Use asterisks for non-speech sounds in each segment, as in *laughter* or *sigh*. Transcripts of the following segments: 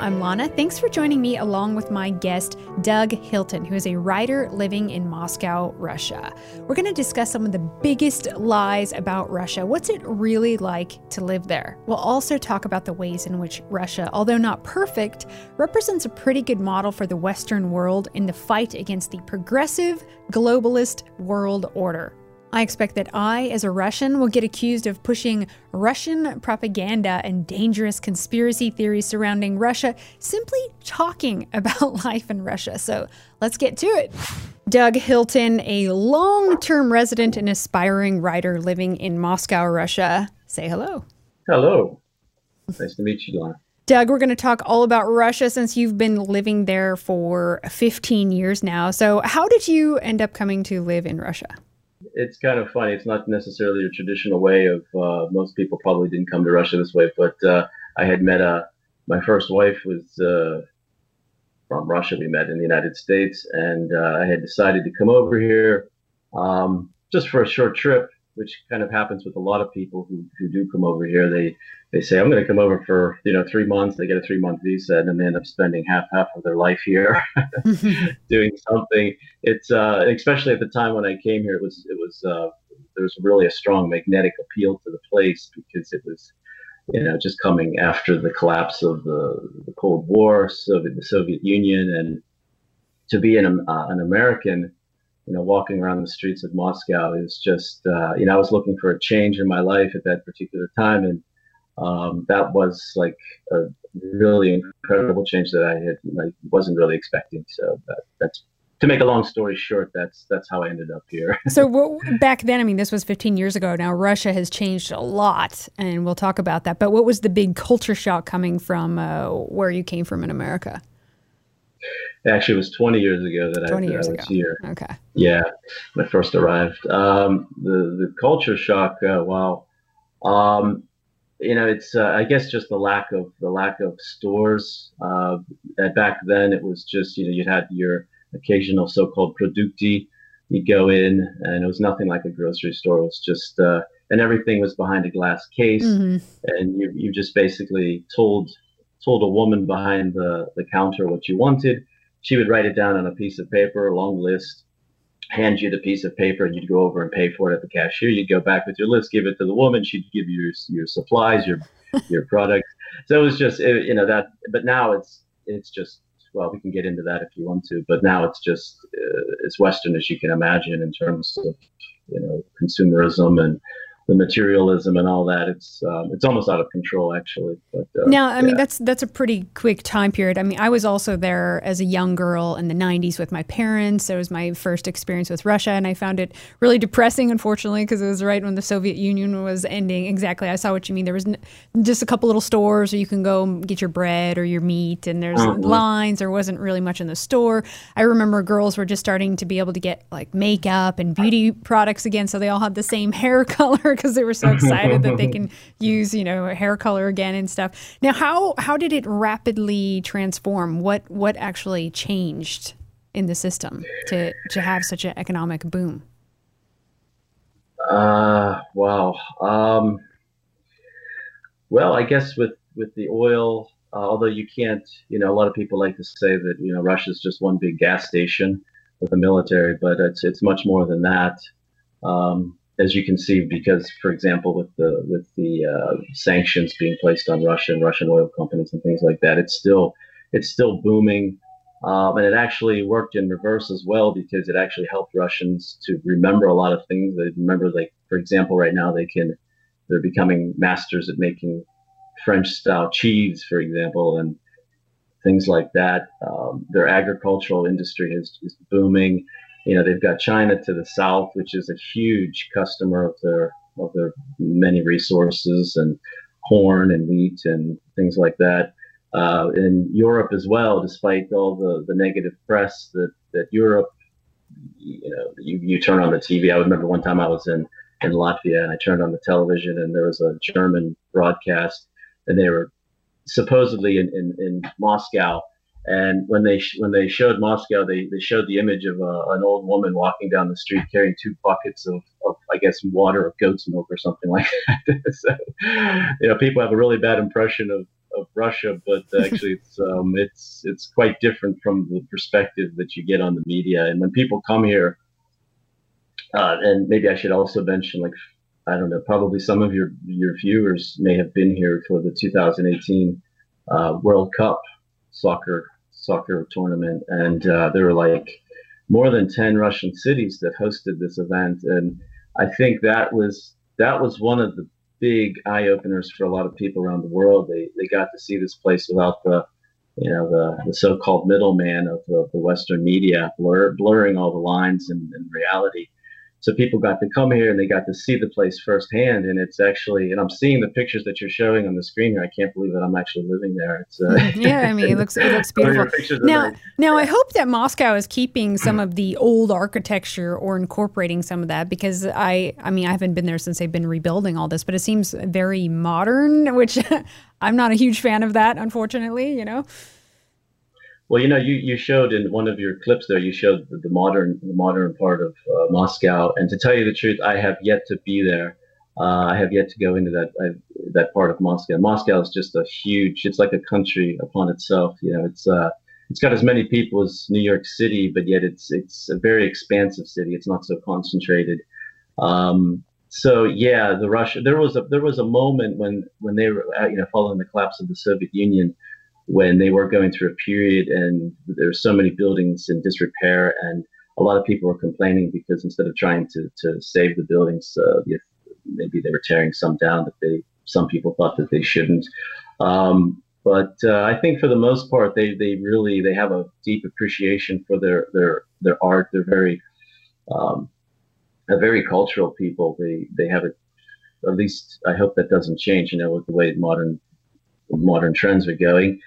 I'm Lana. Thanks for joining me along with my guest, Doug Hilton, who is a writer living in Moscow, Russia. We're going to discuss some of the biggest lies about Russia. What's it really like to live there? We'll also talk about the ways in which Russia, although not perfect, represents a pretty good model for the Western world in the fight against the progressive, globalist world order. I expect that I, as a Russian, will get accused of pushing Russian propaganda and dangerous conspiracy theories surrounding Russia, simply talking *laughs* about life in Russia. So let's get to it. Doug Hilton, a long term resident and aspiring writer living in Moscow, Russia. Say hello. Hello. Nice to meet you, Lana. Doug, we're going to talk all about Russia since you've been living there for 15 years now. So, how did you end up coming to live in Russia? It's kind of funny. It's not necessarily a traditional way of uh, most people probably didn't come to Russia this way, but uh, I had met a uh, my first wife was uh, from Russia. We met in the United States, and uh, I had decided to come over here um, just for a short trip which kind of happens with a lot of people who, who do come over here. They they say I'm going to come over for you know three months. They get a three month visa, and then they end up spending half half of their life here *laughs* *laughs* doing something. It's uh, especially at the time when I came here, it was it was uh, there was really a strong magnetic appeal to the place because it was you know just coming after the collapse of the, the Cold War, Soviet the Soviet Union, and to be an uh, an American you know, walking around the streets of Moscow is just, uh, you know, I was looking for a change in my life at that particular time. And um, that was like a really incredible change that I had, like, wasn't really expecting. So that, that's, to make a long story short, that's that's how I ended up here. *laughs* so back then, I mean, this was 15 years ago. Now Russia has changed a lot, and we'll talk about that. But what was the big culture shock coming from uh, where you came from in America? Actually, it was 20 years ago that I, years I was ago. here. Okay. Yeah, when I first arrived. Um, the the culture shock. Uh, wow. Um, you know, it's uh, I guess just the lack of the lack of stores. Uh, back then, it was just you know you had your occasional so-called producti. You'd go in, and it was nothing like a grocery store. It was just uh, and everything was behind a glass case, mm-hmm. and you you just basically told told a woman behind the, the counter what you wanted. She would write it down on a piece of paper, a long list, hand you the piece of paper, and you'd go over and pay for it at the cashier. You'd go back with your list, give it to the woman. She'd give you your, your supplies, your *laughs* your products. So it was just it, you know that. But now it's it's just well, we can get into that if you want to. But now it's just uh, as Western as you can imagine in terms of you know consumerism and the materialism and all that. It's um, it's almost out of control, actually. But uh, now, I yeah. mean, that's that's a pretty quick time period. I mean, I was also there as a young girl in the '90s with my parents. It was my first experience with Russia, and I found it really depressing, unfortunately, because it was right when the Soviet Union was ending. Exactly, I saw what you mean. There was n- just a couple little stores where you can go get your bread or your meat, and there's mm-hmm. lines. There wasn't really much in the store. I remember girls were just starting to be able to get like makeup and beauty products again, so they all had the same *laughs* hair color because they were so excited that they *laughs* can use you know hair color again and stuff. Now, how how did it rapidly transform? What what actually changed in the system to to have such an economic boom? Uh, wow. Um, well, I guess with with the oil, uh, although you can't, you know, a lot of people like to say that you know Russia's just one big gas station with the military, but it's it's much more than that. Um, as you can see, because, for example, with the with the uh, sanctions being placed on Russia and Russian oil companies and things like that, it's still it's still booming, um, and it actually worked in reverse as well because it actually helped Russians to remember a lot of things. They remember, like for example, right now they can they're becoming masters at making French style cheese, for example, and things like that. Um, their agricultural industry is, is booming you know they've got China to the south, which is a huge customer of their of their many resources and corn and wheat and things like that. Uh, in Europe as well, despite all the, the negative press that, that Europe, you know, you, you turn on the TV. I remember one time I was in, in Latvia and I turned on the television and there was a German broadcast and they were supposedly in, in, in Moscow and when they sh- when they showed Moscow, they, they showed the image of uh, an old woman walking down the street carrying two buckets of, of I guess water or goat's milk or something *laughs* like that. *laughs* so, you know, people have a really bad impression of, of Russia, but *laughs* actually it's um, it's it's quite different from the perspective that you get on the media. And when people come here, uh, and maybe I should also mention, like I don't know, probably some of your your viewers may have been here for the 2018 uh, World Cup soccer soccer tournament, and uh, there were like more than 10 Russian cities that hosted this event, and I think that was that was one of the big eye openers for a lot of people around the world. They they got to see this place without the you know the, the so-called middleman of the, the Western media blur, blurring all the lines in, in reality so people got to come here and they got to see the place firsthand. And it's actually and i'm seeing the pictures that you're showing on the screen here. I can't believe that i'm actually living there. It's uh, *laughs* yeah i mean it looks it looks *laughs* beautiful. now now i hope that moscow is keeping some of the old architecture or incorporating some of that because i i mean i haven't been there since they've been rebuilding all this but it seems very modern which *laughs* i'm not a huge fan of that unfortunately you know well, you know, you, you showed in one of your clips there, you showed the, the modern the modern part of uh, Moscow. And to tell you the truth, I have yet to be there. Uh, I have yet to go into that uh, that part of Moscow. Moscow is just a huge. It's like a country upon itself. You know, it's uh, it's got as many people as New York City, but yet it's it's a very expansive city. It's not so concentrated. Um, so yeah, the Russia. There was a there was a moment when when they were uh, you know following the collapse of the Soviet Union when they were going through a period and there were so many buildings in disrepair and a lot of people were complaining because instead of trying to, to save the buildings, uh, maybe they were tearing some down that they some people thought that they shouldn't. Um, but uh, I think for the most part, they, they really they have a deep appreciation for their their their art. They're very um, a very cultural people. They they have a at least I hope that doesn't change. You know, with the way modern modern trends are going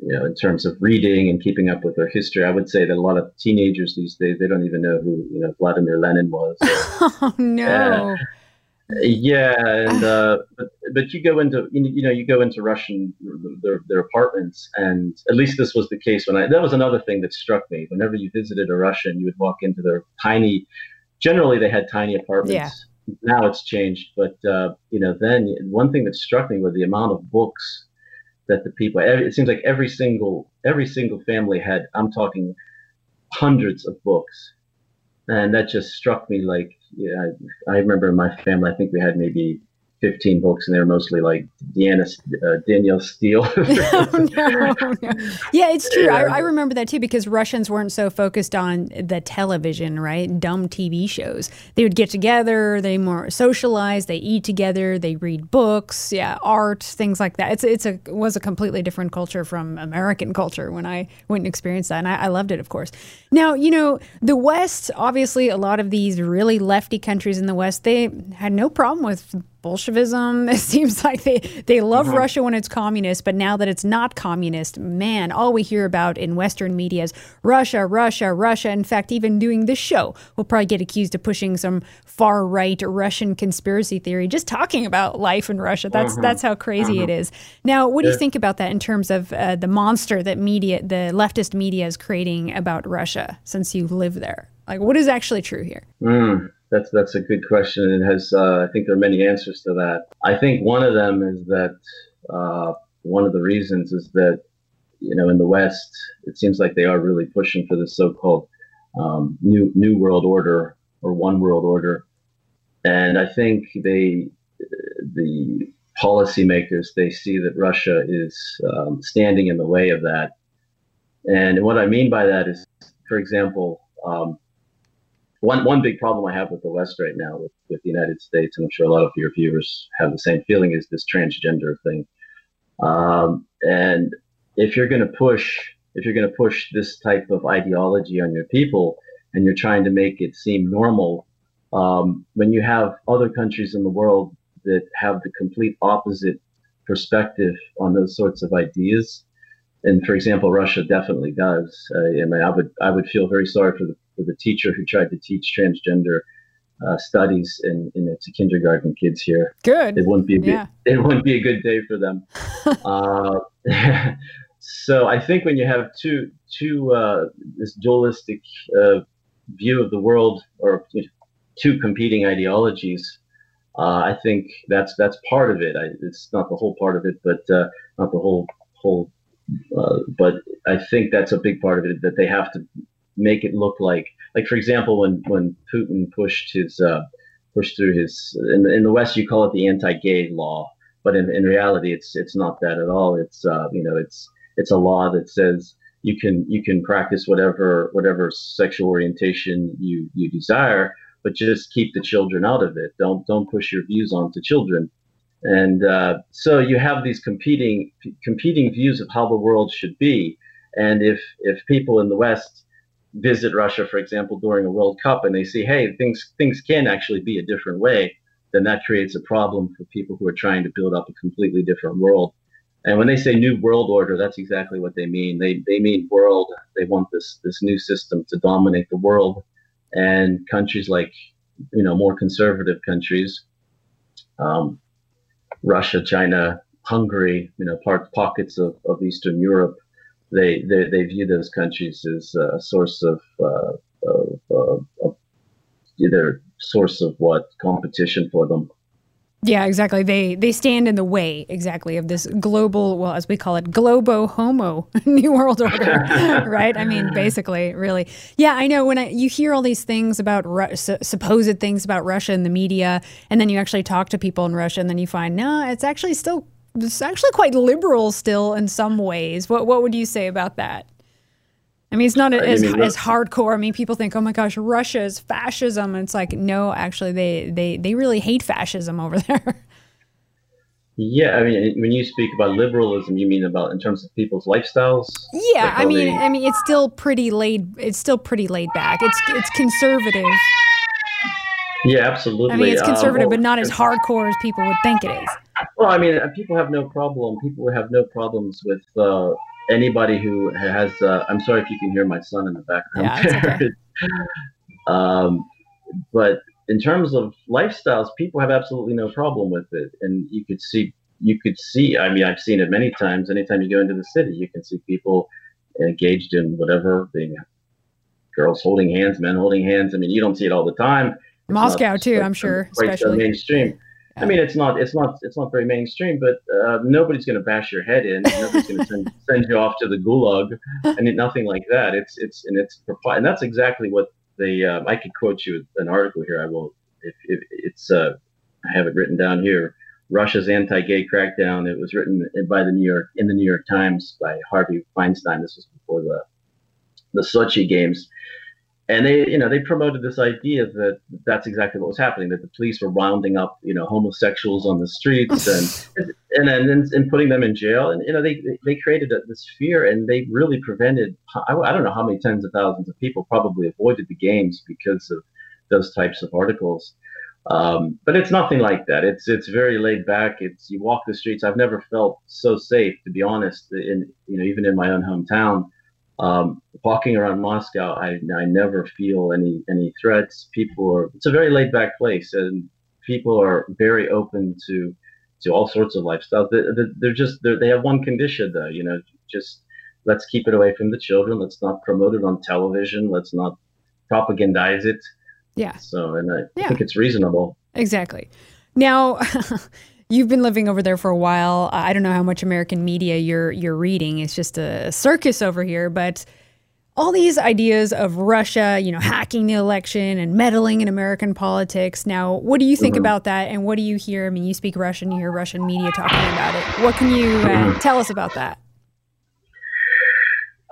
you know, in terms of reading and keeping up with their history, I would say that a lot of teenagers these days they don't even know who you know Vladimir Lenin was. *laughs* oh no. Uh, yeah, and uh, but but you go into you know you go into Russian their, their apartments, and at least this was the case when I. That was another thing that struck me. Whenever you visited a Russian, you would walk into their tiny. Generally, they had tiny apartments. Yeah. Now it's changed, but uh, you know, then one thing that struck me was the amount of books that the people it seems like every single every single family had i'm talking hundreds of books. And that just struck me like yeah i, I remember in my family i think we had maybe 15 books and they're mostly like Deanna, uh, Danielle Steel. no, *laughs* no, no. Yeah, it's true. Yeah. I, I, remember that too because Russians weren't so focused on the television, right? Dumb TV shows. They would get together, they more socialize, they eat together, they read books, yeah, art, things like that. It's it's a it was a completely different culture from American culture when I went and experienced that. And I, I loved it, of course. Now, you know, the West, obviously a lot of these really lefty countries in the West, they had no problem with Bolshevism. *laughs* It seems like they, they love uh-huh. Russia when it's communist, but now that it's not communist, man, all we hear about in Western media is Russia, Russia, Russia. In fact, even doing this show, we'll probably get accused of pushing some far right Russian conspiracy theory, just talking about life in Russia. That's uh-huh. that's how crazy uh-huh. it is. Now, what do you think about that in terms of uh, the monster that media, the leftist media, is creating about Russia since you live there? Like, what is actually true here? Mm. That's that's a good question. It has uh, I think there are many answers to that. I think one of them is that uh, one of the reasons is that you know in the West it seems like they are really pushing for this so-called um, new new world order or one world order, and I think they the policymakers they see that Russia is um, standing in the way of that. And what I mean by that is, for example, um, one one big problem I have with the West right now, with, with the United States, and I'm sure a lot of your viewers have the same feeling, is this transgender thing. Um, and if you're going to push, if you're going to push this type of ideology on your people, and you're trying to make it seem normal, um, when you have other countries in the world that have the complete opposite perspective on those sorts of ideas, and for example, Russia definitely does. Uh, I mean, I would I would feel very sorry for the for the teacher who tried to teach transgender uh, studies in, in to kindergarten kids here. Good. It wouldn't be a good, *laughs* it wouldn't be a good day for them. *laughs* uh, *laughs* so I think when you have two two uh, this dualistic uh, view of the world or you know, two competing ideologies, Uh, I think that's that's part of it. I, it's not the whole part of it, but uh, not the whole whole. Uh, but I think that's a big part of it that they have to make it look like like for example when when Putin pushed his uh, pushed through his in the, in the West you call it the anti-gay law, but in, in reality it's it's not that at all. It's uh, you know it's it's a law that says you can you can practice whatever whatever sexual orientation you you desire, but just keep the children out of it. Don't don't push your views onto children. And uh, so you have these competing competing views of how the world should be. And if if people in the West visit Russia, for example, during a World Cup, and they see, hey, things things can actually be a different way, then that creates a problem for people who are trying to build up a completely different world. And when they say new world order, that's exactly what they mean. They they mean world. They want this this new system to dominate the world, and countries like you know more conservative countries, um, Russia, China, Hungary, you know, part pockets of, of Eastern Europe they, they, they view those countries as a source of, uh, of, uh, of either source of what competition for them. Yeah, exactly. They they stand in the way exactly of this global, well, as we call it, globo homo *laughs* new world order, *laughs* right? I mean, basically, really. Yeah, I know when I, you hear all these things about Ru- supposed things about Russia in the media, and then you actually talk to people in Russia, and then you find no, it's actually still it's actually quite liberal still in some ways. What what would you say about that? I mean, it's not as, as hardcore. I mean, people think, oh my gosh, Russia is fascism. And it's like, no, actually, they, they, they really hate fascism over *laughs* there. Yeah, I mean, when you speak about liberalism, you mean about in terms of people's lifestyles? Yeah, like I mean, they... I mean, it's still pretty laid. It's still pretty laid back. It's it's conservative. Yeah, absolutely. I mean, it's conservative, uh, well, but not as hardcore as people would think it is. Well, I mean, uh, people have no problem. People have no problems with uh, anybody who has. Uh, I'm sorry if you can hear my son in the background. Yeah, okay. *laughs* um, but in terms of lifestyles, people have absolutely no problem with it, and you could see. You could see. I mean, I've seen it many times. Anytime you go into the city, you can see people engaged in whatever. Being girls holding hands, men holding hands. I mean, you don't see it all the time. Moscow too, I'm sure, especially mainstream. I mean, it's not it's not it's not very mainstream, but uh, nobody's going to bash your head in. Nobody's going to send, *laughs* send you off to the gulag, and nothing like that. It's it's and it's and that's exactly what they. Um, I could quote you an article here. I will if, if it's uh, I have it written down here. Russia's anti-gay crackdown. It was written by the New York in the New York Times by Harvey Fierstein. This was before the the Sochi games, and they you know they promoted this idea that that's exactly what was happening that the police were rounding up you know homosexuals on the streets *laughs* and and and, and putting them in jail and you know they they created a, this fear and they really prevented I, I don't know how many tens of thousands of people probably avoided the games because of those types of articles um, but it's nothing like that. It's it's very laid back. It's you walk the streets. I've never felt so safe, to be honest. In you know even in my own hometown, um, walking around Moscow, I, I never feel any any threats. People are it's a very laid back place, and people are very open to to all sorts of lifestyles. They're, they're just they're, they have one condition though, you know, just let's keep it away from the children. Let's not promote it on television. Let's not propagandize it. Yeah. So, and I yeah. think it's reasonable. Exactly. Now, *laughs* You've been living over there for a while. I don't know how much American media you're you're reading. It's just a circus over here, but all these ideas of Russia, you know, hacking the election and meddling in American politics. Now, what do you think mm-hmm. about that? And what do you hear? I mean, you speak Russian, you hear Russian media talking about it. What can you uh, mm-hmm. tell us about that?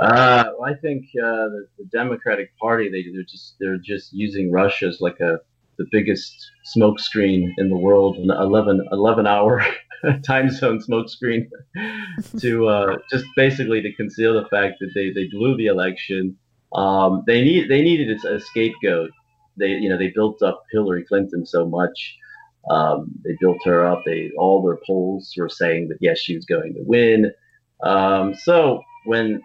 Uh, I think uh, the, the, Democratic Party they, they're just they're just using Russia as like a the biggest smoke screen in the world, an 11, 11 hour *laughs* time zone smoke screen, *laughs* to uh, just basically to conceal the fact that they, they blew the election. Um, they need they needed a scapegoat. They you know they built up Hillary Clinton so much. Um, they built her up. They all their polls were saying that yes, she was going to win. Um, so when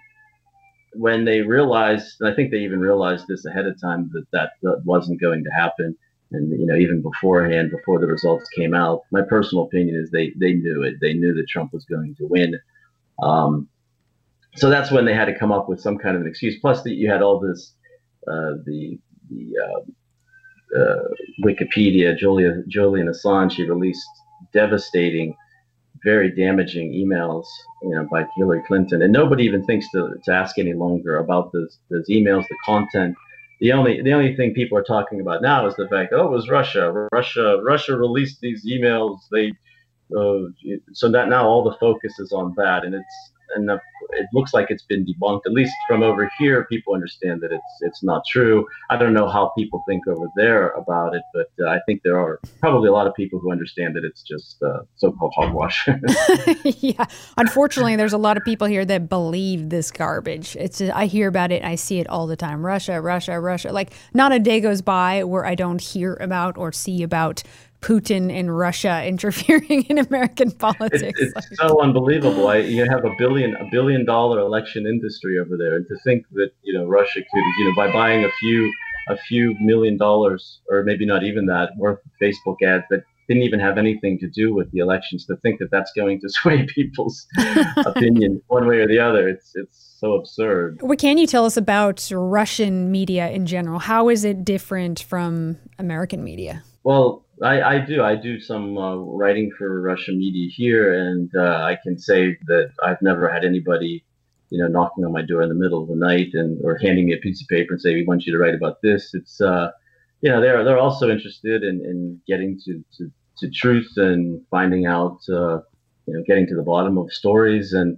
when they realized, and I think they even realized this ahead of time that that wasn't going to happen, and you know even beforehand before the results came out my personal opinion is they they knew it. They knew that trump was going to win. Um, so that's when they had to come up with some kind of an excuse. Plus that you had all this uh, the the uh, uh, Wikipedia, Julia, Julian Assange, he released devastating, very damaging emails, you know, by Hillary Clinton, and nobody even thinks to, to ask any longer about those those emails, the content. The only the only thing people are talking about now is the fact, oh, it was Russia. Russia Russia released these emails. They uh, so that now all the focus is on that, and it's and it looks like it's been debunked. At least from over here, people understand that it's it's not true. I don't know how people think over there about it, but uh, I think there are probably a lot of people who understand that it's just uh, so-called hogwash. *laughs* *laughs* yeah, unfortunately, there's a lot of people here that believe this garbage. It's I hear about it, I see it all the time. Russia, Russia, Russia. Like not a day goes by where I don't hear about or see about Putin and Russia *laughs* interfering in American politics. It, it's so unbelievable. I, you have a billion a billion dollar election industry over there, and to think that you know Russia could you know by buying a few a few million dollars or maybe not even that worth of Facebook ads that didn't even have anything to do with the elections to think that that's going to *laughs* sway people's *laughs* opinion one way or the other it's it's so absurd what can you tell us about russian media in general how is it different from american media well I, I do. I do some uh, writing for Russian media here, and uh, I can say that I've never had anybody, you know, knocking on my door in the middle of the night and or handing me a piece of paper and say, "We want you to write about this." It's, uh, you know, they're they're also interested in, in getting to, to, to truth and finding out, uh, you know, getting to the bottom of stories. And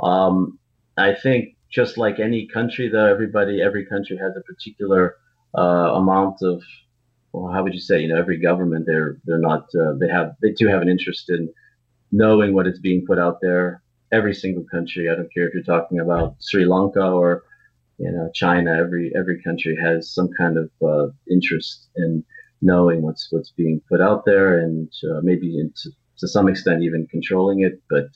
um, I think just like any country, though, everybody, every country has a particular uh, amount of well, how would you say? You know, every government they're they're not uh, they have they do have an interest in knowing what is being put out there. Every single country, I don't care if you're talking about Sri Lanka or you know China. Every every country has some kind of uh, interest in knowing what's what's being put out there, and uh, maybe into, to some extent even controlling it. But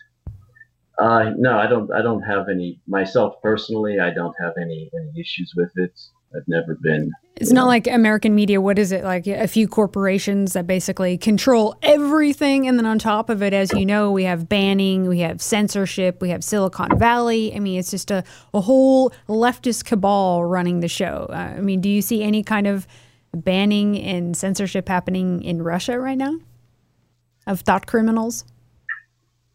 uh, no, I don't. I don't have any myself personally. I don't have any any issues with it. I've never been. It's not know. like American media. What is it like? A few corporations that basically control everything, and then on top of it, as you know, we have banning, we have censorship, we have Silicon Valley. I mean, it's just a, a whole leftist cabal running the show. Uh, I mean, do you see any kind of banning and censorship happening in Russia right now of thought criminals?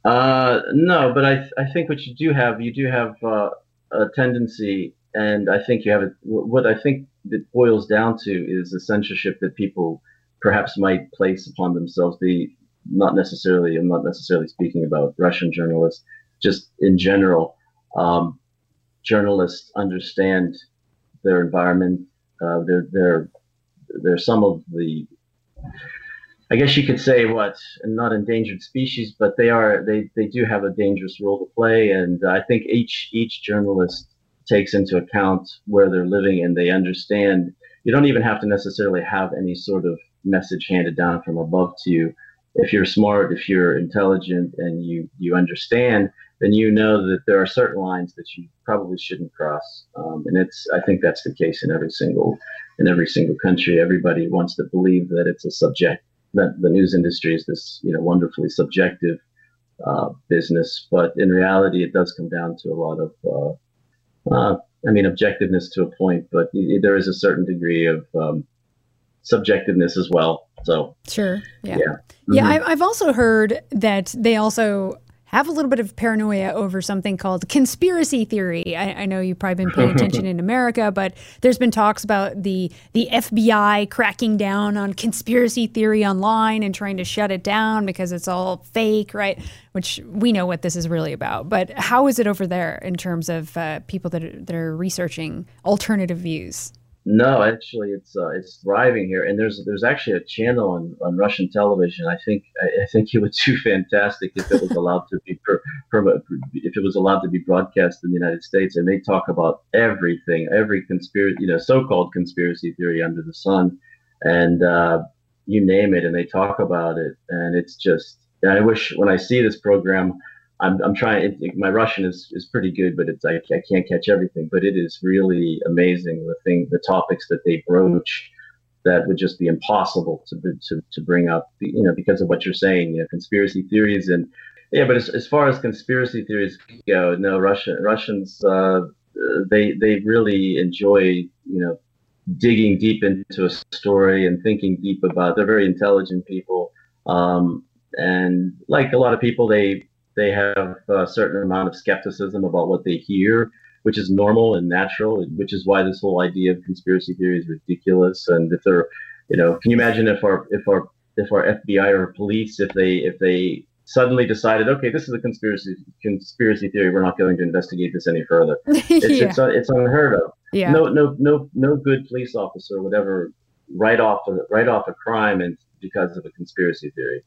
Uh, no, but I I think what you do have, you do have uh, a tendency and I think you have it. What I think it boils down to is the censorship that people perhaps might place upon themselves. The not necessarily, I'm not necessarily speaking about Russian journalists, just in general. Um, journalists understand their environment. Uh, they're they're they're some of the I guess you could say what not endangered species, but they are they, they do have a dangerous role to play, and I think each each journalist takes into account where they're living and they understand. You don't even have to necessarily have any sort of message handed down from above to you. If you're smart, if you're intelligent, and you you understand, then you know that there are certain lines that you probably shouldn't cross. Um, and it's I think that's the case in every single in every single country. Everybody wants to believe that it's a subject that the news industry is this you know wonderfully subjective uh, business, but in reality, it does come down to a lot of uh, uh, I mean, objectiveness to a point, but there is a certain degree of um, subjectiveness as well. So sure, yeah, yeah. Mm-hmm. yeah I've also heard that they also have a little bit of paranoia over something called conspiracy theory. I, I know you've probably been paying *laughs* attention in America, but there's been talks about the the FBI cracking down on conspiracy theory online and trying to shut it down because it's all fake, right? Which we know what this is really about. But how is it over there in terms of uh, people that are, that are researching alternative views? No, actually, it's uh, it's thriving here, and there's there's actually a channel on, on Russian television. I think I, I think it would *laughs* do fantastic if it was allowed to be per, per, if it was allowed to be broadcast in the United States, and they talk about everything, every conspiracy, you know, so-called conspiracy theory under the sun, and uh, you name it, and they talk about it, and it's just. I wish when I see this program, I'm, I'm trying. It, it, my Russian is, is pretty good, but it's I, I can't catch everything. But it is really amazing the thing, the topics that they broach that would just be impossible to to, to bring up, you know, because of what you're saying, you know, conspiracy theories and yeah. But as, as far as conspiracy theories go, no, Russian Russians uh, they they really enjoy you know digging deep into a story and thinking deep about. They're very intelligent people, um, and like a lot of people, they they have a certain amount of skepticism about what they hear, which is normal and natural. Which is why this whole idea of conspiracy theory is ridiculous. And if they're, you know, can you imagine if our if our if our FBI or police if they if they suddenly decided, okay, this is a conspiracy conspiracy theory. We're not going to investigate this any further. *laughs* It's yeah. it's, it's unheard of. Yeah. No no no no good police officer would ever write off a, write off a crime and because of a conspiracy theory.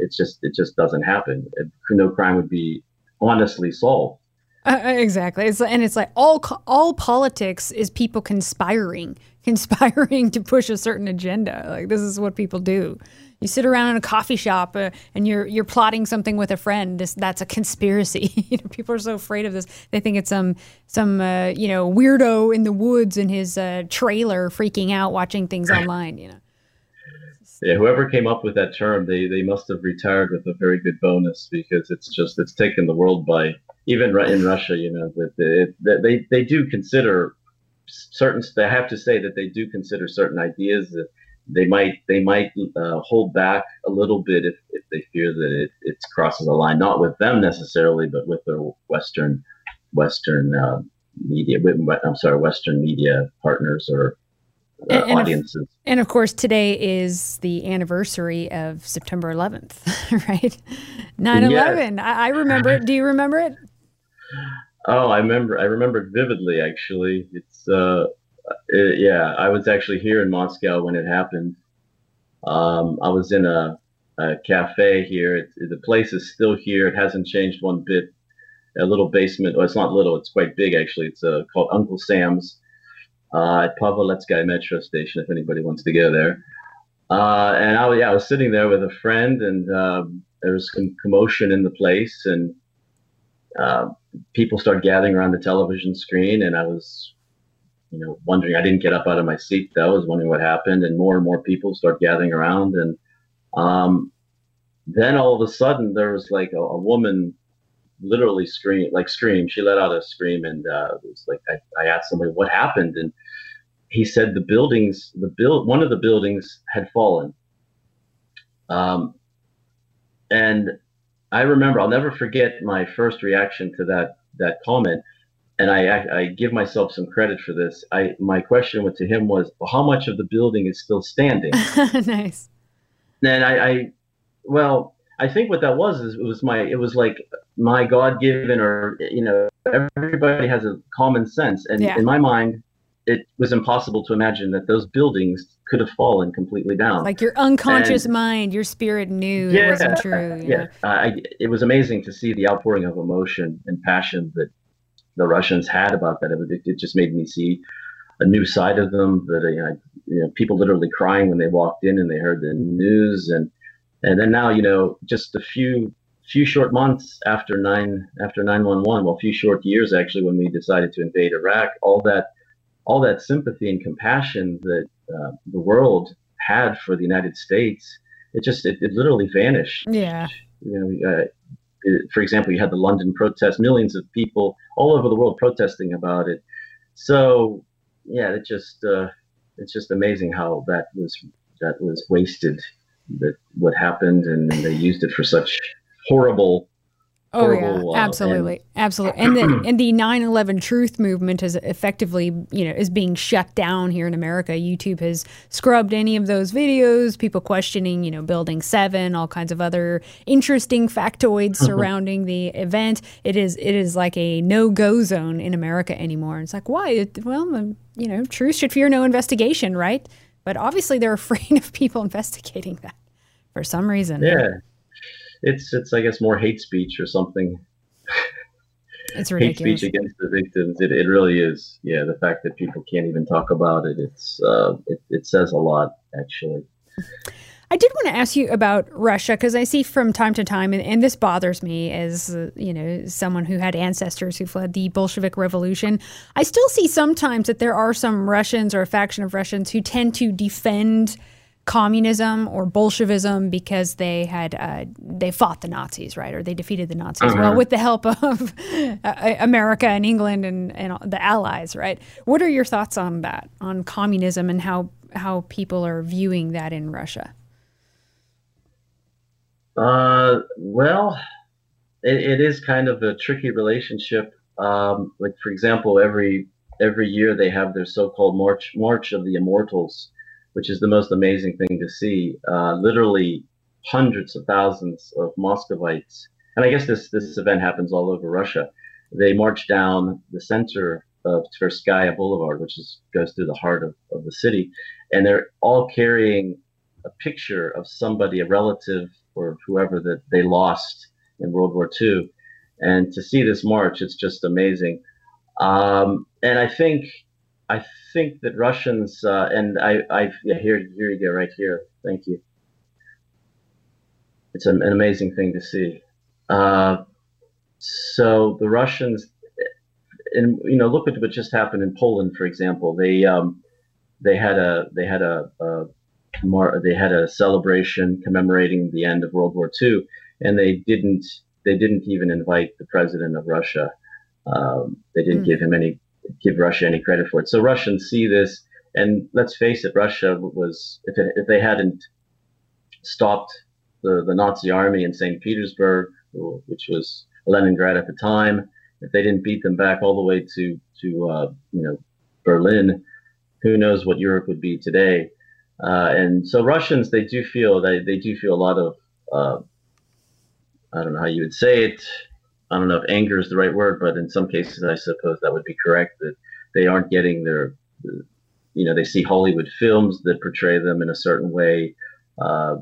It's just it just doesn't happen. No crime would be honestly solved. Uh, uh exactly. It's and it's like all all politics is people conspiring, *laughs* conspiring to push a certain agenda. Like this is what people do. You sit around in a coffee shop uh, and you're you're plotting something with a friend. This that's a conspiracy. *laughs* you know, people are so afraid of this. They think it's some some uh, you know weirdo in the woods in his uh, trailer freaking out watching things online. You know. Yeah, whoever came up with that term, they they must have retired with a very good bonus because it's just it's taken the world by even in Russia. You know that they, they they do consider certain. They have to say that they do consider certain ideas that they might they might uh, hold back a little bit if, if they fear that it, it crosses a line, not with them necessarily, but with their Western Western uh, media. I'm sorry, Western media partners or uh, and, audiences. Of, and of course, today is the anniversary of September 11th, *laughs* right? 9 yes. 11. I, I remember it. Do you remember it? Oh, I remember. I remember it vividly. Actually, it's uh, it, yeah, I was actually here in Moscow when it happened. Um, I was in a, a cafe here. It, the place is still here. It hasn't changed one bit. A little basement. Well, it's not little. It's quite big actually. It's uh, called Uncle Sam's uh, at Pavlovskaya metro station. If anybody wants to go there. Uh, and I, yeah, I was sitting there with a friend, and um, there was some commotion in the place, and uh, people started gathering around the television screen, and I was you know, wondering. I didn't get up out of my seat though. I was wondering what happened, and more and more people start gathering around, and um, then all of a sudden there was like a, a woman literally scream like scream. She let out a scream, and uh, it was like I, I asked somebody what happened, and he said the buildings, the build, one of the buildings had fallen. Um, and I remember, I'll never forget my first reaction to that that comment and I, I, give myself some credit for this. I my question to him was, well, how much of the building is still standing? *laughs* nice. And I, I, well, I think what that was is it was my it was like my God given or you know everybody has a common sense, and yeah. in my mind, it was impossible to imagine that those buildings could have fallen completely down. Like your unconscious and, mind, your spirit knew yeah, it wasn't true. Yeah, I, it was amazing to see the outpouring of emotion and passion that the Russians had about that. It, it just made me see a new side of them. That uh, you know, people literally crying when they walked in and they heard the news, and and then now you know, just a few few short months after nine after nine one one, well, a few short years actually, when we decided to invade Iraq, all that all that sympathy and compassion that uh, the world had for the United States, it just it, it literally vanished. Yeah. You know, uh, for example, you had the London protest, millions of people all over the world protesting about it. So, yeah, it just uh, it's just amazing how that was that was wasted. That what happened, and they used it for such horrible Oh yeah, uh, absolutely, and, absolutely. And the and the 9/11 Truth movement is effectively, you know, is being shut down here in America. YouTube has scrubbed any of those videos. People questioning, you know, Building Seven, all kinds of other interesting factoids mm-hmm. surrounding the event. It is it is like a no go zone in America anymore. It's like why? Well, um, you know, truth should fear no investigation, right? But obviously, they're *laughs* afraid of people investigating that for some reason. Yeah it's it's I guess more hate speech or something. It's ridiculous. hate speech against the victims. It, it really is. Yeah, the fact that people can't even talk about it, it's uh, it, it says a lot actually. I did want to ask you about Russia because I see from time to time, and, and this bothers me as uh, you know someone who had ancestors who fled the Bolshevik Revolution. I still see sometimes that there are some Russians or a faction of Russians who tend to defend communism or Bolshevism because they had uh, they fought the Nazis, right, or they defeated the Nazis. Uh-huh. Well, with the help of *laughs* uh, America and England and, and the Allies, right? What are your thoughts on that, on communism and how how people are viewing that in Russia? Uh, well, it, it is kind of a tricky relationship. Um, like for example, every every year they have their so-called March March of the Immortals, which is the most amazing thing to see. Uh, literally hundreds of thousands of Moscovites, and I guess this this event happens all over Russia. They march down the center of Tverskaya Boulevard, which is goes through the heart of, of the city, and they're all carrying a picture of somebody, a relative or whoever that they lost in World War II. And to see this march, it's just amazing. Um, and I think, I think that Russians, uh, and I, I, yeah, here, here you go, right here. Thank you. It's an, an amazing thing to see. Uh, so the Russians, and you know, look at what just happened in Poland, for example. They, um, they had a, they had a, a they had a celebration commemorating the end of World War II, and they didn't they didn't even invite the president of Russia. Um, they didn't mm. give him any give Russia any credit for it. So Russians see this, and let's face it, Russia was if it, if they hadn't stopped the, the Nazi army in St. Petersburg, which was Leningrad at the time, if they didn't beat them back all the way to to uh, you know Berlin, who knows what Europe would be today? Uh, and so Russians, they do feel they, they do feel a lot of uh, I don't know how you would say it. I don't know if anger is the right word, but in some cases, I suppose that would be correct. That they aren't getting their, you know, they see Hollywood films that portray them in a certain way, uh,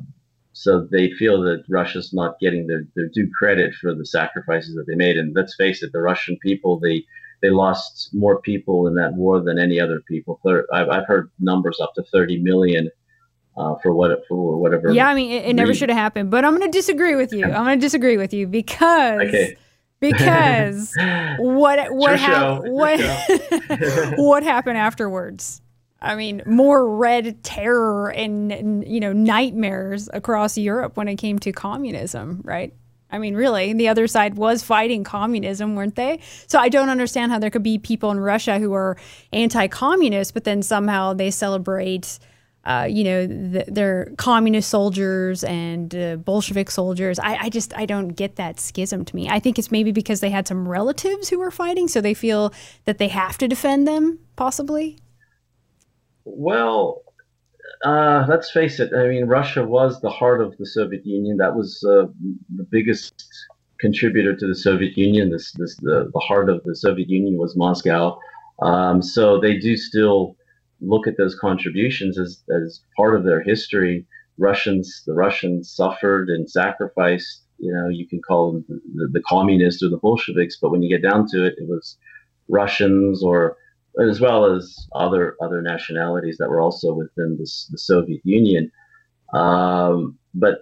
so they feel that Russia's not getting their, their due credit for the sacrifices that they made. And let's face it, the Russian people, they they lost more people in that war than any other people. I've, I've heard numbers up to 30 million uh, for what for whatever. Yeah, I mean, it, it never should have happened. But I'm going to disagree with you. *laughs* I'm going to disagree with you because. Okay. Because what *laughs* what ha- what *laughs* what happened afterwards? I mean, more red terror and, and you know nightmares across Europe when it came to communism, right? I mean, really, the other side was fighting communism, weren't they? So I don't understand how there could be people in Russia who are anti-communist, but then somehow they celebrate uh, you know, the, they're communist soldiers and uh, Bolshevik soldiers. I, I just I don't get that schism to me. I think it's maybe because they had some relatives who were fighting, so they feel that they have to defend them, possibly. Well, uh, let's face it. I mean, Russia was the heart of the Soviet Union. That was uh, the biggest contributor to the Soviet Union. This, this the, the heart of the Soviet Union was Moscow. Um, so they do still look at those contributions as, as part of their history. Russians, the Russians suffered and sacrificed. You know, you can call them the, the communists or the Bolsheviks, but when you get down to it, it was Russians or as well as other other nationalities that were also within the, the Soviet Union. Um, but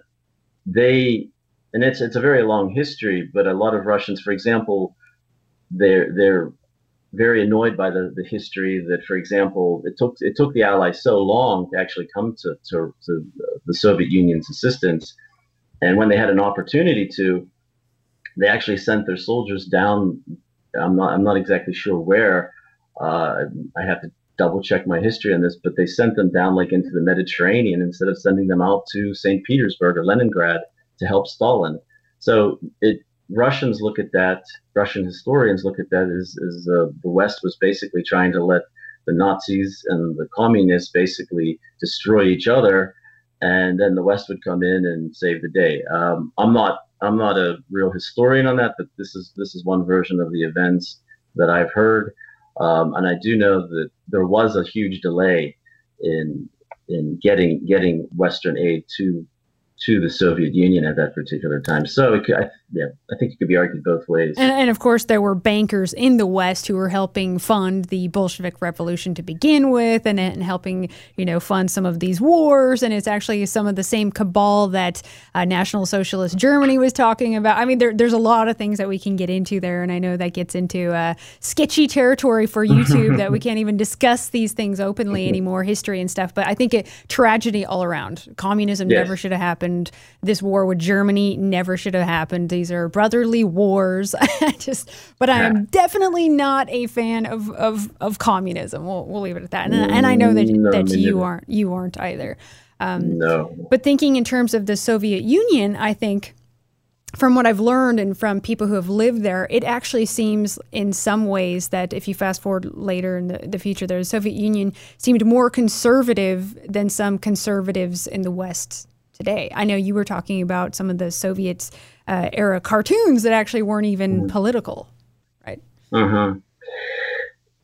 they, and it's it's a very long history. But a lot of Russians, for example, they're they're very annoyed by the, the history that, for example, it took it took the Allies so long to actually come to, to, to the Soviet Union's assistance, and when they had an opportunity to, they actually sent their soldiers down. I'm not I'm not exactly sure where. Uh, I have to double check my history on this, but they sent them down like into the Mediterranean instead of sending them out to St. Petersburg or Leningrad to help Stalin. So it Russians look at that, Russian historians look at that as, as uh, the West was basically trying to let the Nazis and the communists basically destroy each other, and then the West would come in and save the day. Um, I'm not I'm not a real historian on that, but this is this is one version of the events that I've heard, um, and I do know that there was a huge delay in in getting getting Western aid to to the Soviet Union at that particular time. So it could, I, yeah, I think it could be argued both ways. And, and, of course, there were bankers in the West who were helping fund the Bolshevik Revolution to begin with, and, and helping you know fund some of these wars. And it's actually some of the same cabal that uh, National Socialist Germany was talking about. I mean, there, there's a lot of things that we can get into there, and I know that gets into uh, sketchy territory for YouTube that we *laughs* can't even discuss these things openly anymore, history and stuff. But I think it tragedy all around. Communism yes. never should have happened happened. This war with Germany never should have happened. These are brotherly wars. *laughs* just, but I am definitely not a fan of of, of communism. We'll, we'll leave it at that. And, and I know that no, that you aren't you aren't either. Um, no. But thinking in terms of the Soviet Union, I think from what I've learned and from people who have lived there, it actually seems in some ways that if you fast forward later in the, the future, the Soviet Union seemed more conservative than some conservatives in the West today. I know you were talking about some of the Soviet uh, era cartoons that actually weren't even mm political, right? Huh.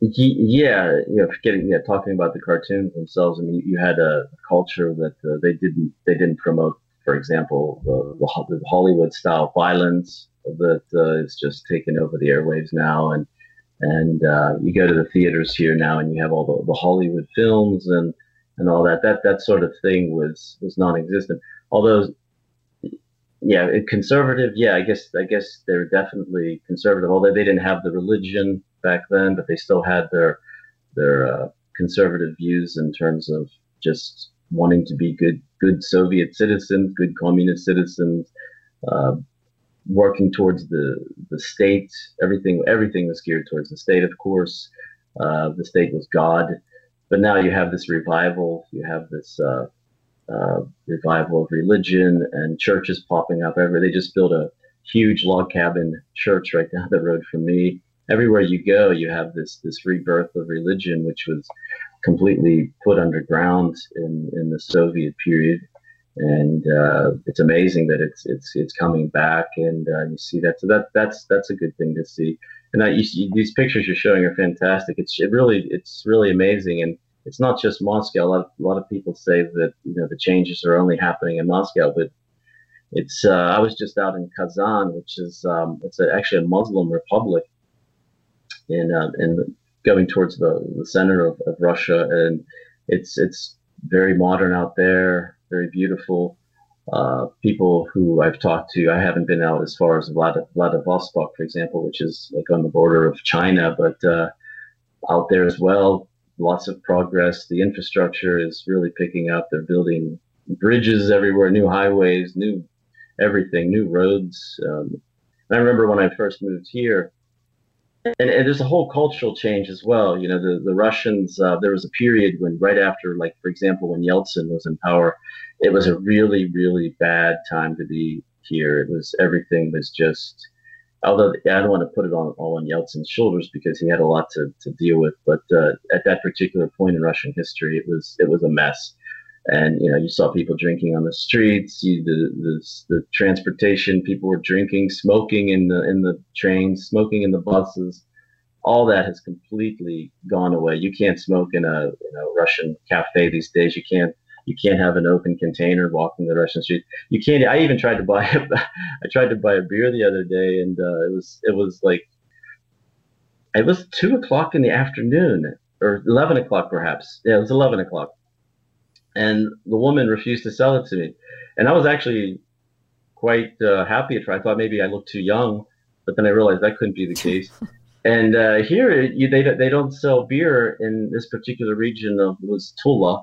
Yeah, you know, forgetting, yeah, talking about the cartoons themselves. I mean, you had a culture that uh, they didn't they didn't promote. For example, the, the Hollywood style violence that uh, is just taken over the airwaves now, and and uh, you go to the theaters here now, and you have all the, the Hollywood films and and all that. That that sort of thing was was non-existent. Although, yeah, conservative. Yeah, I guess I guess they're definitely conservative. Although they didn't have the religion back then, but they still had their their uh, conservative views in terms of just wanting to be good good Soviet citizens, good communist citizens. Uh, working towards the the state, everything everything was geared towards the state. Of course, uh, the state was God, but now you have this revival, you have this uh, uh, revival of religion and churches popping up everywhere. They just built a huge log cabin church right down the road from me. Everywhere you go, you have this this rebirth of religion, which was completely put underground in, in the Soviet period, and uh, it's amazing that it's it's it's coming back, and uh, you see that. So that that's that's a good thing to see. And you, these pictures you're showing are fantastic. It's it really it's really amazing, and it's not just Moscow. A lot, of, a lot of people say that you know the changes are only happening in Moscow, but it's. Uh, I was just out in Kazan, which is um, it's a, actually a Muslim republic in uh, in going towards the, the center of, of Russia, and it's it's very modern out there, very beautiful. Uh, people who I've talked to, I haven't been out as far as Vlad- Vladivostok, for example, which is like on the border of China, but uh, out there as well lots of progress. The infrastructure is really picking up. They're building bridges everywhere, new highways, new everything, new roads. Um, I remember when I first moved here, and, and, there's a whole cultural change as well. You know, the, the Russians, uh, there was a period when, right after, like, for example, when Yeltsin was in power, it was a really, really bad time to be here. It was everything was just although I don't want to put it on all on Yeltsin's shoulders because he had a lot to, to deal with. But uh, at that particular point in Russian history, it was it was a mess. And you know, you saw people drinking on the streets. You, the, the the transportation, people were drinking, smoking in the in the trains, smoking in the buses. All that has completely gone away. You can't smoke in a you know Russian cafe these days. You can't you can't have an open container walking the Russian street You can't. I even tried to buy. *laughs* A, I tried to buy a beer the other day, and uh, it was it was like it was two o'clock in the afternoon or eleven o'clock perhaps. Yeah, it was eleven o'clock, and the woman refused to sell it to me, and I was actually quite uh, happy at first. I thought maybe I looked too young, but then I realized that couldn't be the *laughs* case. and uh, here, you, they they don't sell beer in this particular region of was Tula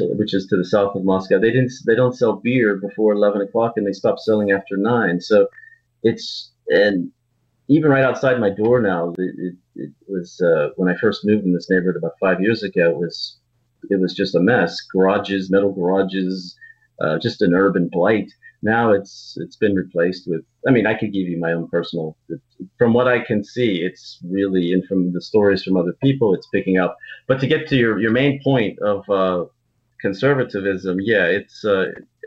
which is to the south of Moscow. They didn't they don't sell beer before eleven o'clock, and they stop selling after nine. So it's and even right outside my door now, it, it, it was uh, when I first moved in this neighborhood about five years ago. It was it was just a mess. Garages, metal garages, uh, just an urban blight. Now it's it's been replaced with. I mean, I could give you my own personal. From what I can see, it's really, and from the stories from other people, it's picking up. But to get to your your main point of uh, conservatism, yeah, it's. Uh,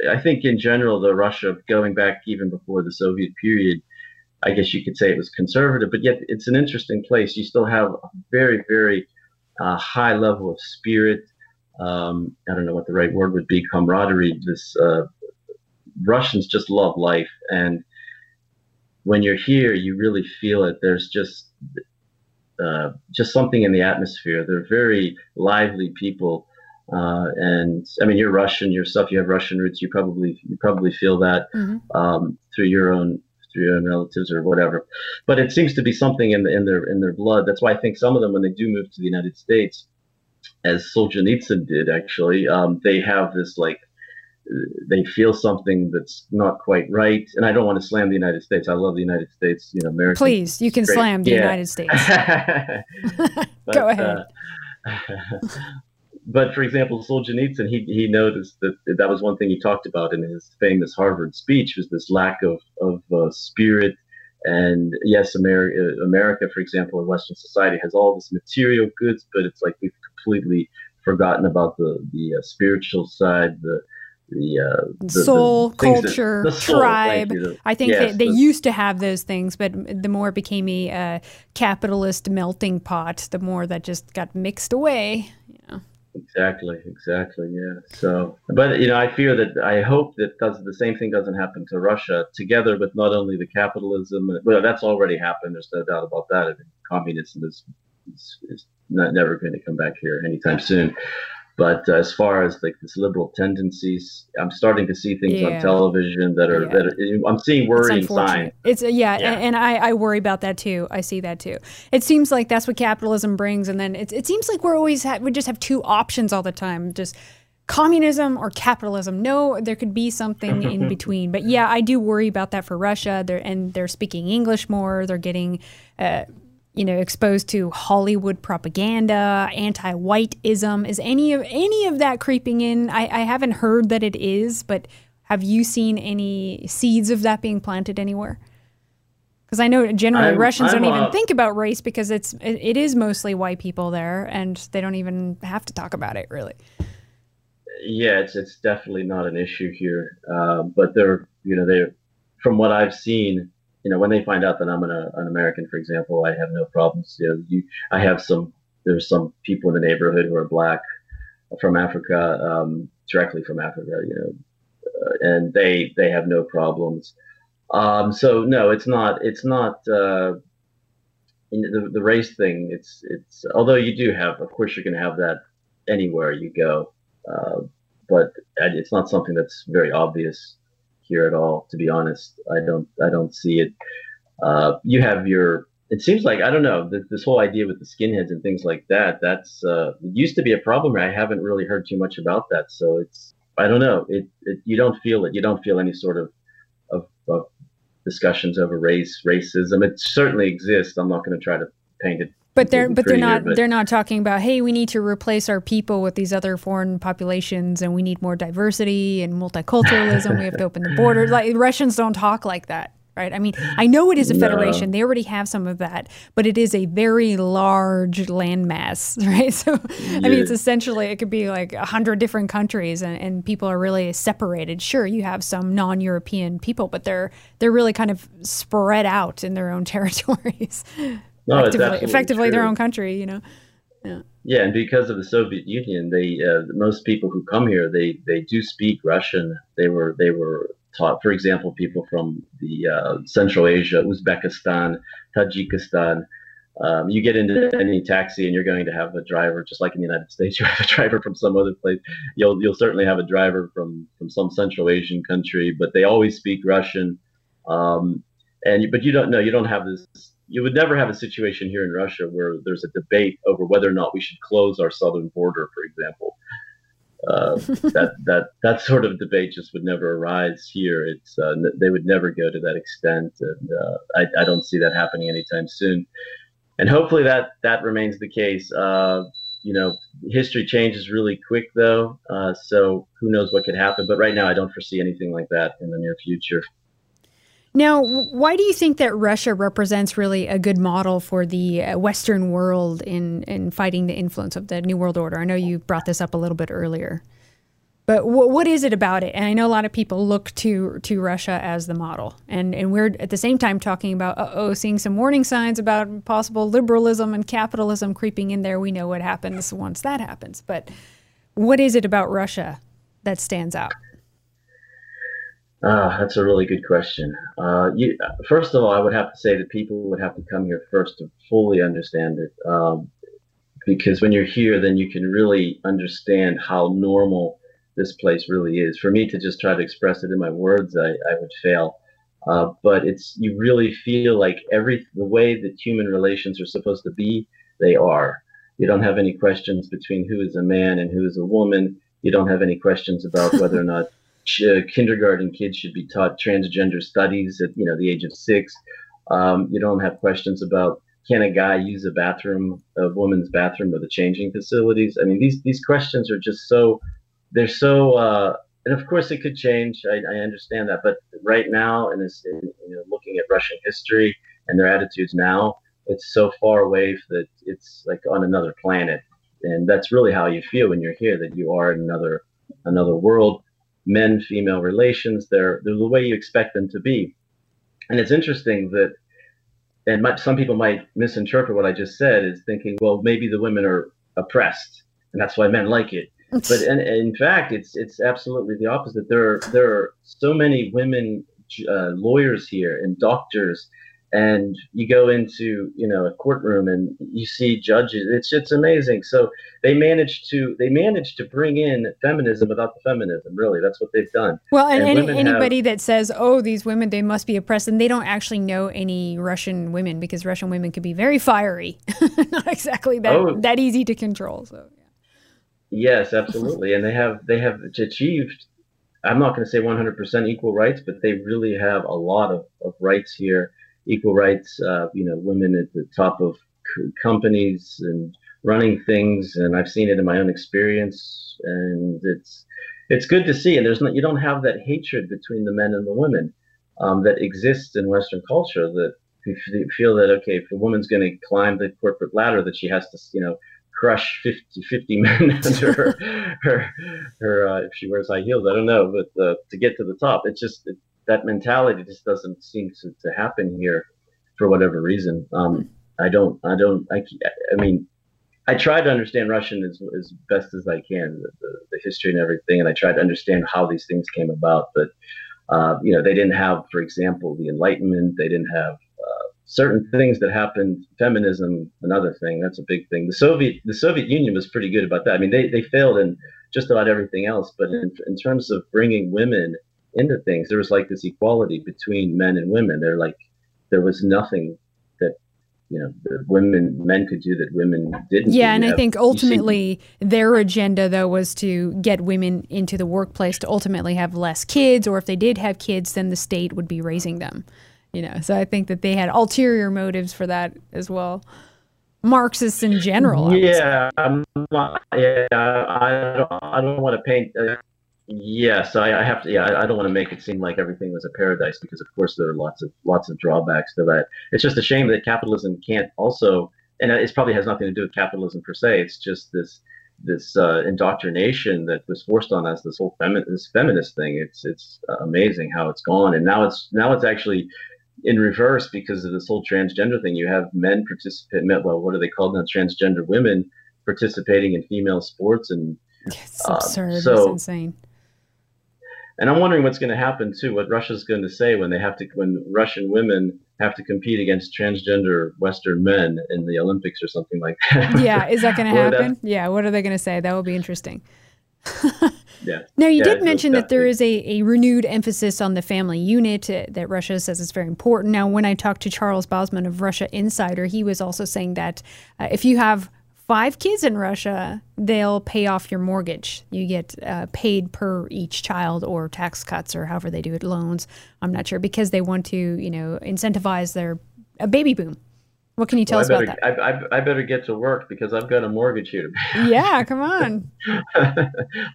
I think in general, the Russia going back even before the Soviet period, I guess you could say it was conservative, but yet it's an interesting place. You still have a very, very uh, high level of spirit. Um, I don't know what the right word would be, camaraderie. This uh, Russians just love life, and when you're here, you really feel it. There's just uh, just something in the atmosphere. They're very lively people, uh, and I mean, you're Russian yourself. You have Russian roots. You probably you probably feel that mm-hmm. um, through your own through your own relatives or whatever. But it seems to be something in the, in their in their blood. That's why I think some of them, when they do move to the United States, as Solzhenitsyn did actually, um, they have this like they feel something that's not quite right. And I don't want to slam the United States. I love the United States. You know, America. Please, you can great. slam the yeah. United States. *laughs* *laughs* *laughs* but, Go ahead. Uh, but for example, Solzhenitsyn, he, he noticed that that was one thing he talked about in his famous Harvard speech was this lack of, of uh, spirit. And yes, America, America, for example, in Western society has all this material goods, but it's like we've completely forgotten about the, the uh, spiritual side, the, the, uh, the soul, the culture, that, the soul, tribe. I think yes, they, they used to have those things, but the more it became a uh, capitalist melting pot, the more that just got mixed away. Yeah. Exactly, exactly. Yeah. So, but you know, I fear that I hope that does the same thing doesn't happen to Russia together with not only the capitalism, well, that's already happened. There's no doubt about that. I mean, communism is, is, is not, never going to come back here anytime soon. But uh, as far as like this liberal tendencies, I'm starting to see things yeah. on television that are yeah. that are, I'm seeing worrying signs. It's uh, yeah, yeah. And, and, I, I worry about that too. I see that too. It seems like that's what capitalism brings, and then it, it seems like we're always ha- we just have two options all the time, just communism or capitalism. No, there could be something in *laughs* between. But yeah, I do worry about that for Russia. They're and they're speaking English more. They're getting. Uh, you know, exposed to Hollywood propaganda, anti-whiteism. Is any of any of that creeping in? I, I haven't heard that it is, but have you seen any seeds of that being planted anywhere? Because I know generally I'm, Russians I'm don't even think about race because it's it, it is mostly white people there, and they don't even have to talk about it really. Yeah, it's it's definitely not an issue here, uh, but they're you know they're from what I've seen, you know, when they find out that I'm an, an American, for example, I have no problems. You know, you, I have some, there's some people in the neighborhood who are black from Africa, um, directly from Africa, you know, uh, and they, they have no problems. Um, so no, it's not, it's not, uh, the, the race thing. It's, it's, although you do have, of course, you're going to have that anywhere you go. Uh, but it's not something that's very obvious here at all. To be honest, I don't I don't see it. Uh, you have your. It seems like I don't know this, this whole idea with the skinheads and things like that. That's uh, it used to be a problem. I haven't really heard too much about that. So it's I don't know. It, it you don't feel it. You don't feel any sort of of, of discussions over race, racism. It certainly exists. I'm not going to try to paint it but they're but they're not but they're not talking about hey we need to replace our people with these other foreign populations and we need more diversity and multiculturalism. We have to open the border. *laughs* Like Russians don't talk like that right? I mean I know it is a federation. No. they already have some of that but it is a very large landmass *laughs* right? So yeah. I mean it's essentially it could be like a hundred different countries and, and people are really separated. Sure you have some non-European people but they're they're really kind of spread out in their own *laughs* territories no, effectively, effectively their own country, you know. Yeah. Yeah, and because of the Soviet Union, they uh, most people who come here they they do speak Russian. They were they were taught, for example, people from the uh, Central Asia, Uzbekistan, Tajikistan. Um, you get into any taxi and you're going to have a driver, just like in the United States, *laughs* you have a driver from some other place. You'll you'll certainly have a driver from from some Central Asian country, but they always speak Russian. Um, and but you don't know you don't have this you would never have a situation here in Russia where there's a debate over whether or not we should close our southern border, for example. Uh, *laughs* that that that sort of debate just would never arise here. It's uh, n- they would never go to that extent, and uh, I, I don't see that happening anytime soon. And hopefully that that remains the case. Uh, you know, history changes really quick though, uh, so who knows what could happen. But right now, I don't foresee anything like that in the near future. Now, why do you think that Russia represents really a good model for the uh, Western world in, in fighting the influence of the New World Order? I know you brought this up a little bit earlier. But w- what is it about it? And I know a lot of people look to to Russia as the model, and and we're at the same time talking about oh, seeing some warning signs about possible liberalism and capitalism creeping in there. We know what happens once that happens. But what is it about Russia that stands out? Uh, that's a really good question. Uh, you, first of all, I would have to say that people would have to come here first to fully understand it. Um, because when you're here, then you can really understand how normal this place really is. For me to just try to express it in my words, I, I would fail. Uh, but it's you really feel like every the way that human relations are supposed to be, they are. You don't have any questions between who is a man and who is a woman. You don't have any questions about whether or *laughs* not uh, kindergarten kids should be taught transgender studies at you know the age of six. Um, you don't have questions about can a guy use a bathroom, a woman's bathroom, or the changing facilities. I mean, these these questions are just so they're so. Uh, and of course, it could change. I, I understand that, but right now, and in, you know, looking at Russian history and their attitudes now, it's so far away that it's like on another planet, and that's really how you feel when you're here. That you are in another another world men female relations. They're, they're the way you expect them to be. And it's interesting that, and my, some people might misinterpret what I just said is thinking, well, maybe the women are oppressed and that's why men like it. *laughs* But in, in fact, it's it's absolutely the opposite. There are there are so many women uh, lawyers here and doctors and you go into you know a courtroom and you see judges it's it's amazing. So they managed to they managed to bring in feminism without the feminism really. That's what they've done. Well and, and any, anybody have, that says oh these women they must be oppressed and they don't actually know any russian women because russian women can be very fiery. *laughs* Not exactly that oh, that easy to control so yeah. yes absolutely. And they have they have achieved i'm not going to say 100% equal rights but they really have a lot of, of rights here equal rights, uh, you know, women at the top of c- companies and running things, and I've seen it in my own experience, and it's it's good to see. And there's not you don't have that hatred between the men and the women um, that exists in Western culture. That feel that okay, if a woman's going to climb the corporate ladder, that she has to, you know, crush 50, 50 *laughs* men under her, her, her uh, if she wears high heels. I don't know, but uh, to get to the top, it's just it, that mentality just doesn't seem to, to happen here for whatever reason. Um, I don't, I don't, I, I mean, I try to understand Russian as, as best as I can, the, the, the, history and everything, and I try to understand how these things came about. But uh, you know, they didn't have, for example, the Enlightenment. They didn't have uh, certain things that happened. Feminism, another thing. That's a big thing. The Soviet, the Soviet Union was pretty good about that. I mean, they they failed in just about everything else, but in, in terms of bringing women into things. There was like this equality between men and women. There like there was nothing that you know the women men could do that women didn't. Yeah, and have, I think ultimately their agenda though was to get women into the workplace to ultimately have less kids, or if they did have kids, then the state would be raising them. You know, so I think that they had ulterior motives for that as well. Marxists in general. Yeah, not, yeah, I don't, I don't want to paint uh, Yes, I, I, have to. Yeah, I, I don't want to make it seem like everything was a paradise because, of course, there are lots of lots of drawbacks to that. It's just a shame that capitalism can't also, and it probably has nothing to do with capitalism per se. It's just this this uh, indoctrination that was forced on us. This whole femi- this feminist thing. It's it's amazing how it's gone, and now it's now it's actually in reverse because of this whole transgender thing. You have men participate. Well, what are they called now? Transgender women participating in female sports and. It's absurd. Uh, so, it's insane and I'm wondering what's going to happen too. What Russia's going to say when they have to, when Russian women have to compete against transgender Western men in the Olympics or something like that. *laughs* Yeah, is that going to happen? Yeah, what are they going to say? That will be interesting. *laughs* yeah. Now, you yeah, did mention that there is a, a renewed emphasis on the family unit uh, that Russia says is very important. Now, when I talked to Charles Bausman of Russia Insider, he was also saying that uh, if you have five kids in Russia, they'll pay off your mortgage. You get uh, paid per each child or tax cuts or however they do it, loans. I'm not sure because they want to, you know, incentivize their a baby boom. What can you tell well, us better, about that? I, I, I, better get to work because I've got a mortgage here. *laughs* yeah, come on. *laughs*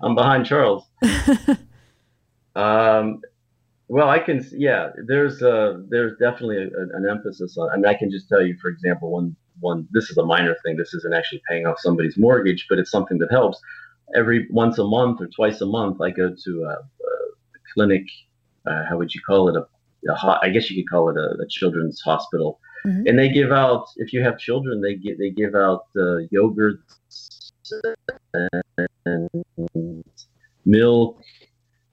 I'm behind Charles. *laughs* um, well, I can. Yeah, there's uh, there's definitely a, an emphasis on. I mean, I can just tell you, for example, one one this is a minor thing this isn't actually paying off somebody's mortgage but it's something that helps every once a month or twice a month i go to a, a clinic uh, how would you call it a, a hot, i guess you could call it a, a children's hospital mm-hmm. and they give out if you have children they get they give out uh, yogurt and milk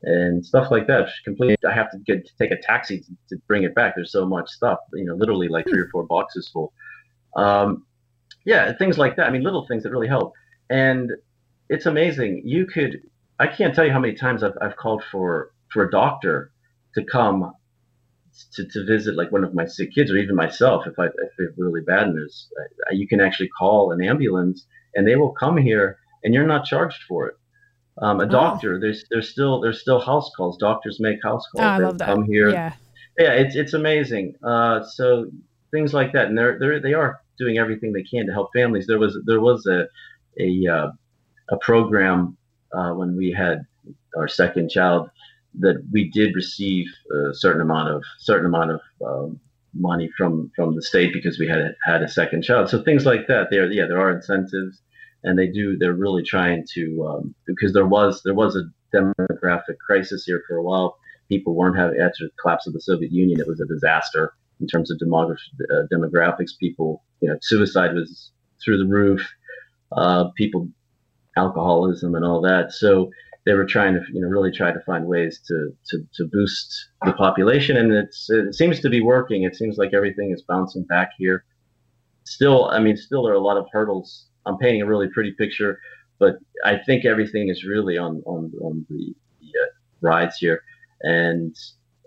and stuff like that. Completely, I have to get to take a taxi to, to, bring it back. There's so much stuff, you know, literally like three or four boxes full. Um, yeah, things like that. I mean, little things that really help. And it's amazing. You could, I can't tell you how many times I've, I've called for for a doctor to come to, to visit like one of my sick kids or even myself if I if they're really bad news. You can actually call an ambulance and they will come here and you're not charged for it. Um, a oh. doctor, there's there's still there's still house calls. Doctors make house calls. Oh, I love that. Come here. Yeah. Yeah, it's it's amazing. Uh, so things like that, and they're they're they are doing everything they can to help families. There was there was a a uh, a program uh, when we had our second child that we did receive a certain amount of certain amount of um, money from from the state because we had had a second child. So things like that. There, yeah, there are incentives and they do they're really trying to um, because there was there was a demographic crisis here for a while. People weren't having after the collapse of the Soviet Union. It was a disaster in terms of demograph- uh, demographics. People, you know, suicide was through the roof. Uh, people, alcoholism and all that. So they were trying to, you know, really try to find ways to to, to boost the population, and it's it seems to be working. It seems like everything is bouncing back here. Still, I mean, still there are a lot of hurdles I'm painting a really pretty picture, but I think everything is really on on on the, the uh, rides here, and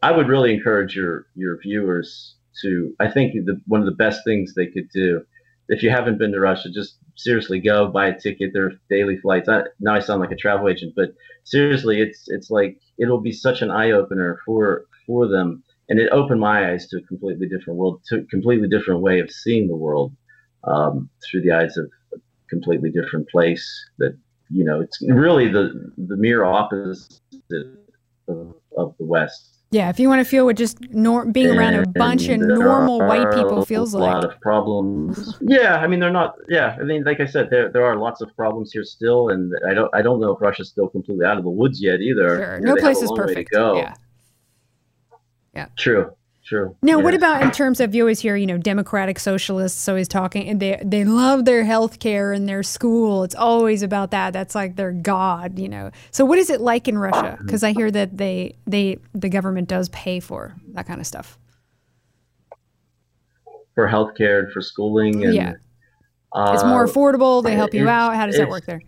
I would really encourage your your viewers to. I think the, one of the best things they could do, if you haven't been to Russia, just seriously go buy a ticket. There are daily flights. I, now I sound like a travel agent, but seriously, it's it's like it'll be such an eye opener for for them, and it opened my eyes to a completely different world, to a completely different way of seeing the world um, through the eyes of a completely different place that you know it's really the the mere opposite of, of the west yeah, if you want to feel what just nor- being and, around a bunch of normal white people feels like. A lot of problems. *laughs* yeah, I mean they're not. Yeah, I mean like I said, there there are lots of problems here still, and I don't I don't know if Russia's still completely out of the woods yet either. Sure, no place is perfect. Yeah. Yeah. True. True. Now, yeah. what about in terms of you always hear, you know, democratic socialists always talking, and they they love their health care and their school. It's always about that. That's like their god, you know. So, what is it like in Russia? Because I hear that they they the government does pay for that kind of stuff for healthcare and for schooling. And, yeah, uh, it's more affordable. They help you out. How does that work there?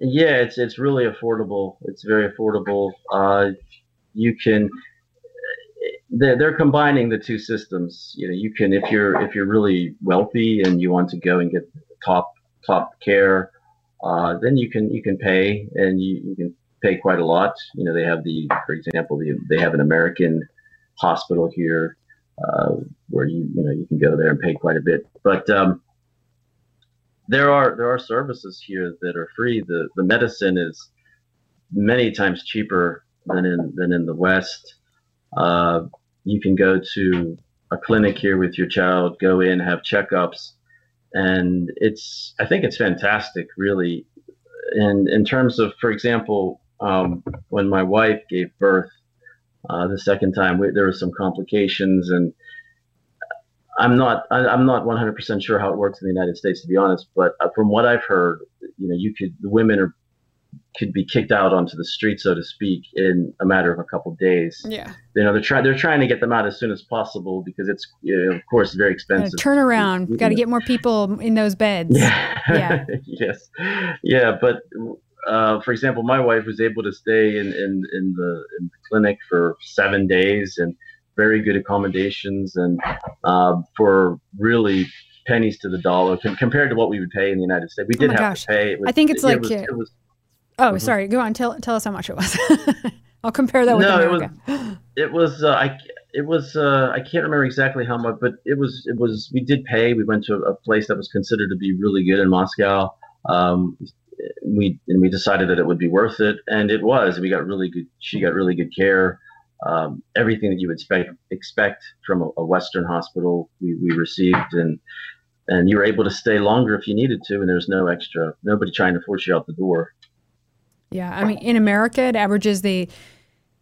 Yeah, it's it's really affordable. It's very affordable. Uh, you can they're, they're combining the two systems. You know, you can if you're if you're really wealthy and you want to go and get top top care, uh, then you can you can pay and you, you can pay quite a lot. You know, they have the for example, the, they have an American hospital here uh, where you you know you can go there and pay quite a bit. But um, there are there are services here that are free. The the medicine is many times cheaper than in than in the West. Uh, you can go to a clinic here with your child, go in, have checkups, and it's I think it's fantastic, really. And in terms of, for example, um, when my wife gave birth uh, the second time, we, there were some complications, and I'm not I, am not 100% sure how it works in the United States, to be honest. But uh, from what I've heard, you know, you could the women are could be kicked out onto the street, so to speak, in a matter of a couple of days. Yeah. You know, they're trying they're trying to get them out as soon as possible because it's you know, of course very expensive. Turn around. Got to get more people in those beds. Yeah. yeah. *laughs* yes. Yeah, but uh, for example, my wife was able to stay in, in, in, the, in the clinic for seven days and very good accommodations and uh, for really pennies to the dollar compared to what we would pay in the United States. We did oh have gosh. to pay. Was, I think it's like it was, it was, Oh, mm-hmm. sorry. Go on. Tell tell us how much it was. *laughs* I'll compare that with no, America. it was. *laughs* It was. Uh, I. It was. Uh, I can't remember exactly how much, but it was. It was. We did pay. We went to a place that was considered to be really good in Moscow. Um, we and we decided that it would be worth it, and it was. We got really good. She got really good care. Um, everything that you would expect expect from a, a Western hospital, we, we received, and and you were able to stay longer if you needed to, and there's no extra nobody trying to force you out the door. Yeah, I mean, in America, it averages the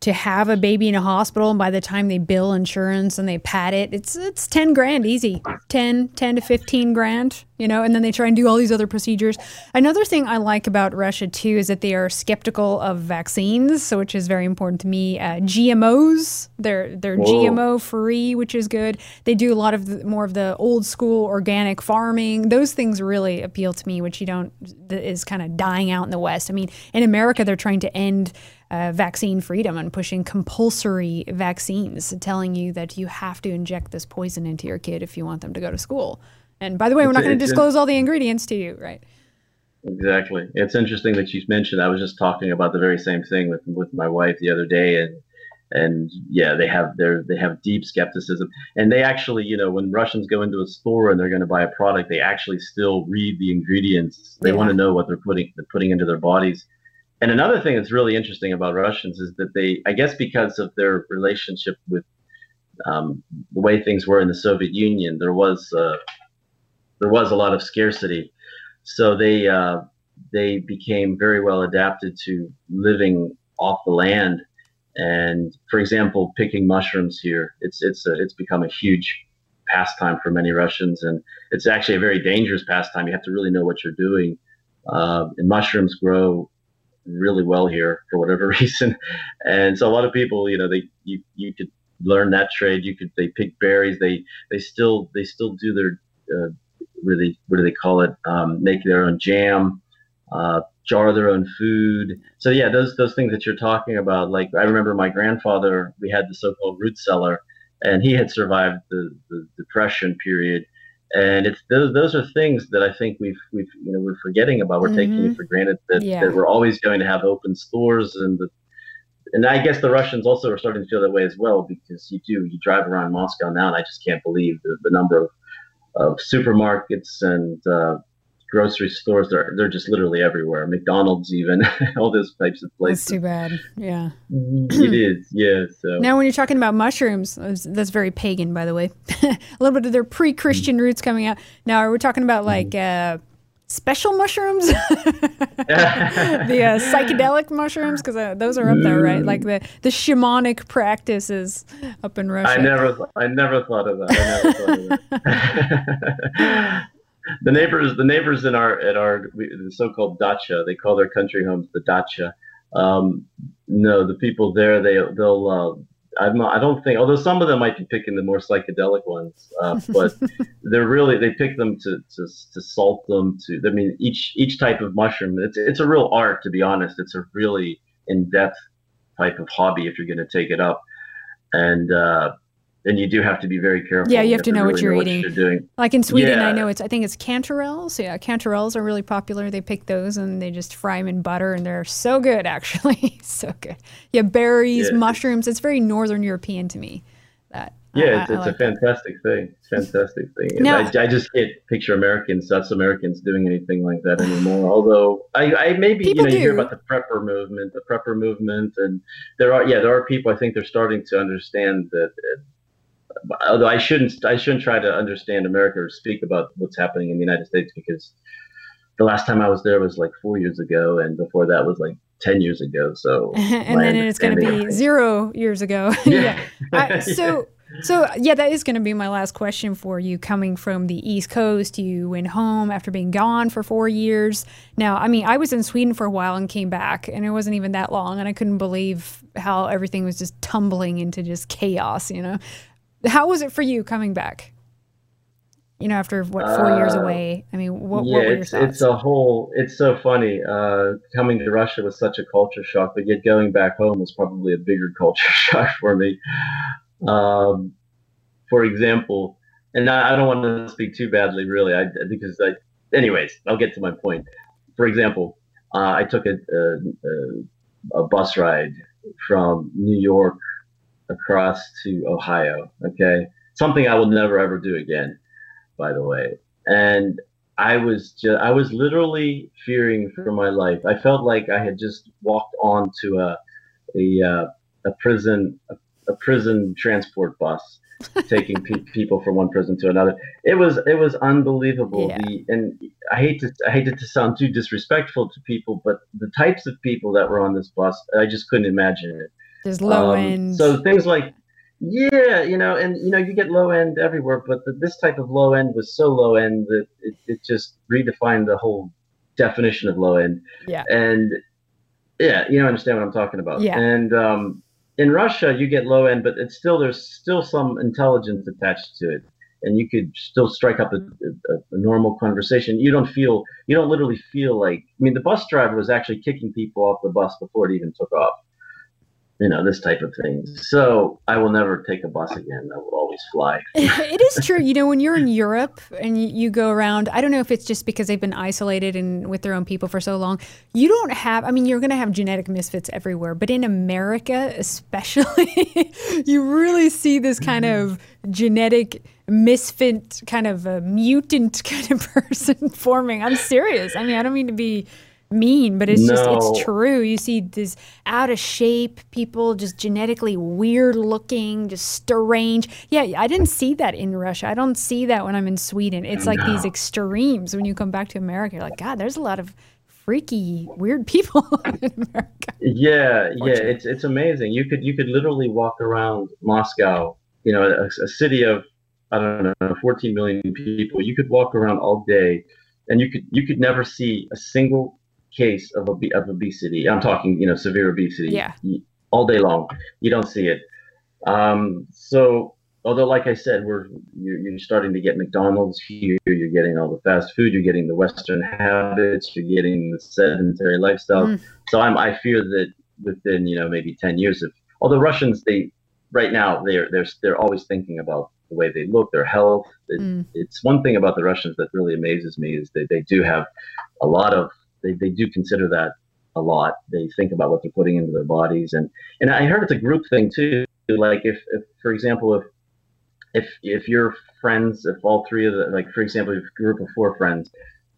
to have a baby in a hospital, and by the time they bill insurance and they pad it, it's it's ten grand easy, 10, 10 to fifteen grand you know, and then they try and do all these other procedures. Another thing I like about Russia too is that they are skeptical of vaccines, so which is very important to me. Uh, GMOs, they're they're Whoa. GMO free, which is good. They do a lot of the, more of the old school organic farming. Those things really appeal to me, which you don't is kind of dying out in the West. I mean, in America, they're trying to end uh, vaccine freedom and pushing compulsory vaccines, telling you that you have to inject this poison into your kid if you want them to go to school. And by the way, we're not going to disclose all the ingredients to you, right? Exactly. It's interesting that you mentioned. I was just talking about the very same thing with with my wife the other day, and and yeah, they have their they have deep skepticism, and they actually, you know, when Russians go into a store and they're going to buy a product, they actually still read the ingredients. They yeah. want to know what they're putting they're putting into their bodies. And another thing that's really interesting about Russians is that they, I guess, because of their relationship with um, the way things were in the Soviet Union, there was uh, there was a lot of scarcity, so they uh, they became very well adapted to living off the land. And for example, picking mushrooms here, it's it's a, it's become a huge pastime for many Russians, and it's actually a very dangerous pastime. You have to really know what you're doing. Uh, and mushrooms grow really well here for whatever *laughs* reason. And so a lot of people, you know, they you you could learn that trade. You could they pick berries. They they still they still do their uh, really what do they call it? Um, make their own jam, uh, jar their own food. So yeah, those those things that you're talking about. Like I remember my grandfather. We had the so-called root cellar, and he had survived the, the depression period and it's those those are things that I think we've we've you know we're forgetting about. We're mm-hmm. taking it for granted that, yeah. that we're always going to have open stores and the and I guess the Russians also are starting to feel that way as well because you do you drive around Moscow now and I just can't believe the, the number of of supermarkets and uh, grocery stores. They're they're just literally everywhere. McDonald's even *laughs* all those types of places. that's too bad. Yeah. Mm-hmm. it is. *clears throat* Yeah so. Now when you're talking about mushrooms that's very pagan by the way. *laughs* A little bit of their pre-christian mm-hmm. roots coming out. Now are we talking about like mm-hmm. uh, special mushrooms? *laughs* The uh, *laughs* psychedelic mushrooms? Because uh, those are up there right? Like the the shamanic practices up in russia. i never i never thought of that. I never thought of that. *laughs* The neighbors, the neighbors in our at our the so-called dacha, they call their country homes the dacha. Um, no, the people there, they they'll. Uh, I'm not, I don't think, although some of them might be picking the more psychedelic ones, uh, *laughs* but they're really they pick them to, to to salt them. To I mean, each each type of mushroom, it's it's a real art to be honest. It's a really in depth type of hobby if you're going to take it up, and uh, then you do have to be very careful. Yeah, you, you have, have, to know, really what, you're know eating. What you're doing. Like in Sweden, yeah. I know it's. I think it's cantarels. Yeah, cantarels are really popular. They pick those and they just fry them in butter, and they're so good. *laughs* Actually, so good. Yeah, berries, yeah. mushrooms. It's very northern European to me. That yeah, it's, I, it's like a fantastic that. thing. Fantastic thing. Now, I, I, just can't picture Americans, us Americans, doing anything like that anymore. Although I, I maybe you know you hear about the prepper movement, the prepper movement, and there are yeah there are people I think they're starting to understand that although I shouldn't I shouldn't try to understand America or speak about what's happening in the United States because the last time I was there was like four years ago, and before that was like ten years ago. So *laughs* and then it's going to be zero years ago. *laughs* yeah. yeah. *laughs* so. So yeah, that is going to be my last question for you. Coming from the East Coast, you went home after being gone for four years. Now, I mean, I was in Sweden for a while and came back, and it wasn't even that long, and I couldn't believe how everything was just tumbling into just chaos. You know, how was it for you coming back? You know, after what four uh, years away. I mean, what, yeah, what were your it's, thoughts? It's a whole. It's so funny. Uh, coming to Russia was such a culture shock, but yet going back home was probably a bigger *laughs* culture shock for me. Um, for example, and I, I, don't want to speak too badly, really, I, because I. Anyways, I'll get to my point. For example, uh, I took a, a, a bus ride from New York across to Ohio. Okay, something I will never ever do again, by the way. And I was just, I was literally fearing for my life. I felt like I had just walked onto a a uh, a prison a, a, prison transport bus *laughs* taking pe- people from one prison to another. It was it was unbelievable. Yeah. The, and I hate to I hated to sound too disrespectful to people, but the types of people that were on this bus, I just couldn't imagine it. There's low um, end. So things like, Yeah, you know, and you know, you get low end everywhere, but the, this type of low end was so low end that it, it just redefined the whole definition of low end. Yeah. And yeah, you know, understand what I'm talking about. Yeah. And um, in Russia, you get low end, but it's still there's still some intelligence attached to it, and you could still strike up a, a, a normal conversation. You don't feel, you don't literally feel like. I mean, the bus driver was actually kicking people off the bus before it even took off you know this type of thing. So i will never take a bus again. I will always fly. *laughs* It is true. You know when you're in europe and you, you, go around i don't know if it's just because they've been isolated and with their own people for so long. You don't have i mean you're going to have genetic misfits everywhere but in america especially *laughs* you really see this kind mm-hmm. of genetic misfit kind of a mutant *laughs* kind of person forming. I'm serious. I mean i don't mean to be mean, but it's no. just it's true. You see this out of shape people, just genetically weird looking, just strange. Yeah, I didn't see that in Russia. I don't see that when I'm in Sweden. It's like no. these extremes when you come back to America. You're like, God, there's a lot of freaky, weird people *laughs* in America. Yeah, yeah, it's it's amazing. You could you could literally walk around Moscow, you know, a, a city of I don't know, 14 million people. You could walk around all day and you could you could never see a single case of, ob- of obesity. I'm talking, you know, severe obesity. Yeah. All day long, you don't see it. Um, so, although, like I said, we're you're, you're, starting to get McDonald's here. You're getting all the fast food. You're getting the Western habits. You're getting the sedentary lifestyle. Mm. So, I'm I fear that within you know maybe 10 years of although Russians they right now they're they're they're always thinking about the way they look, their health. It, mm. It's one thing about the Russians that really amazes me is that they do have a lot of they, they do consider that a lot. They think about what they're putting into their bodies, and and I heard it's a group thing too. Like if, if for example, if if if your friends, if all three of the like for example, if a group of four friends,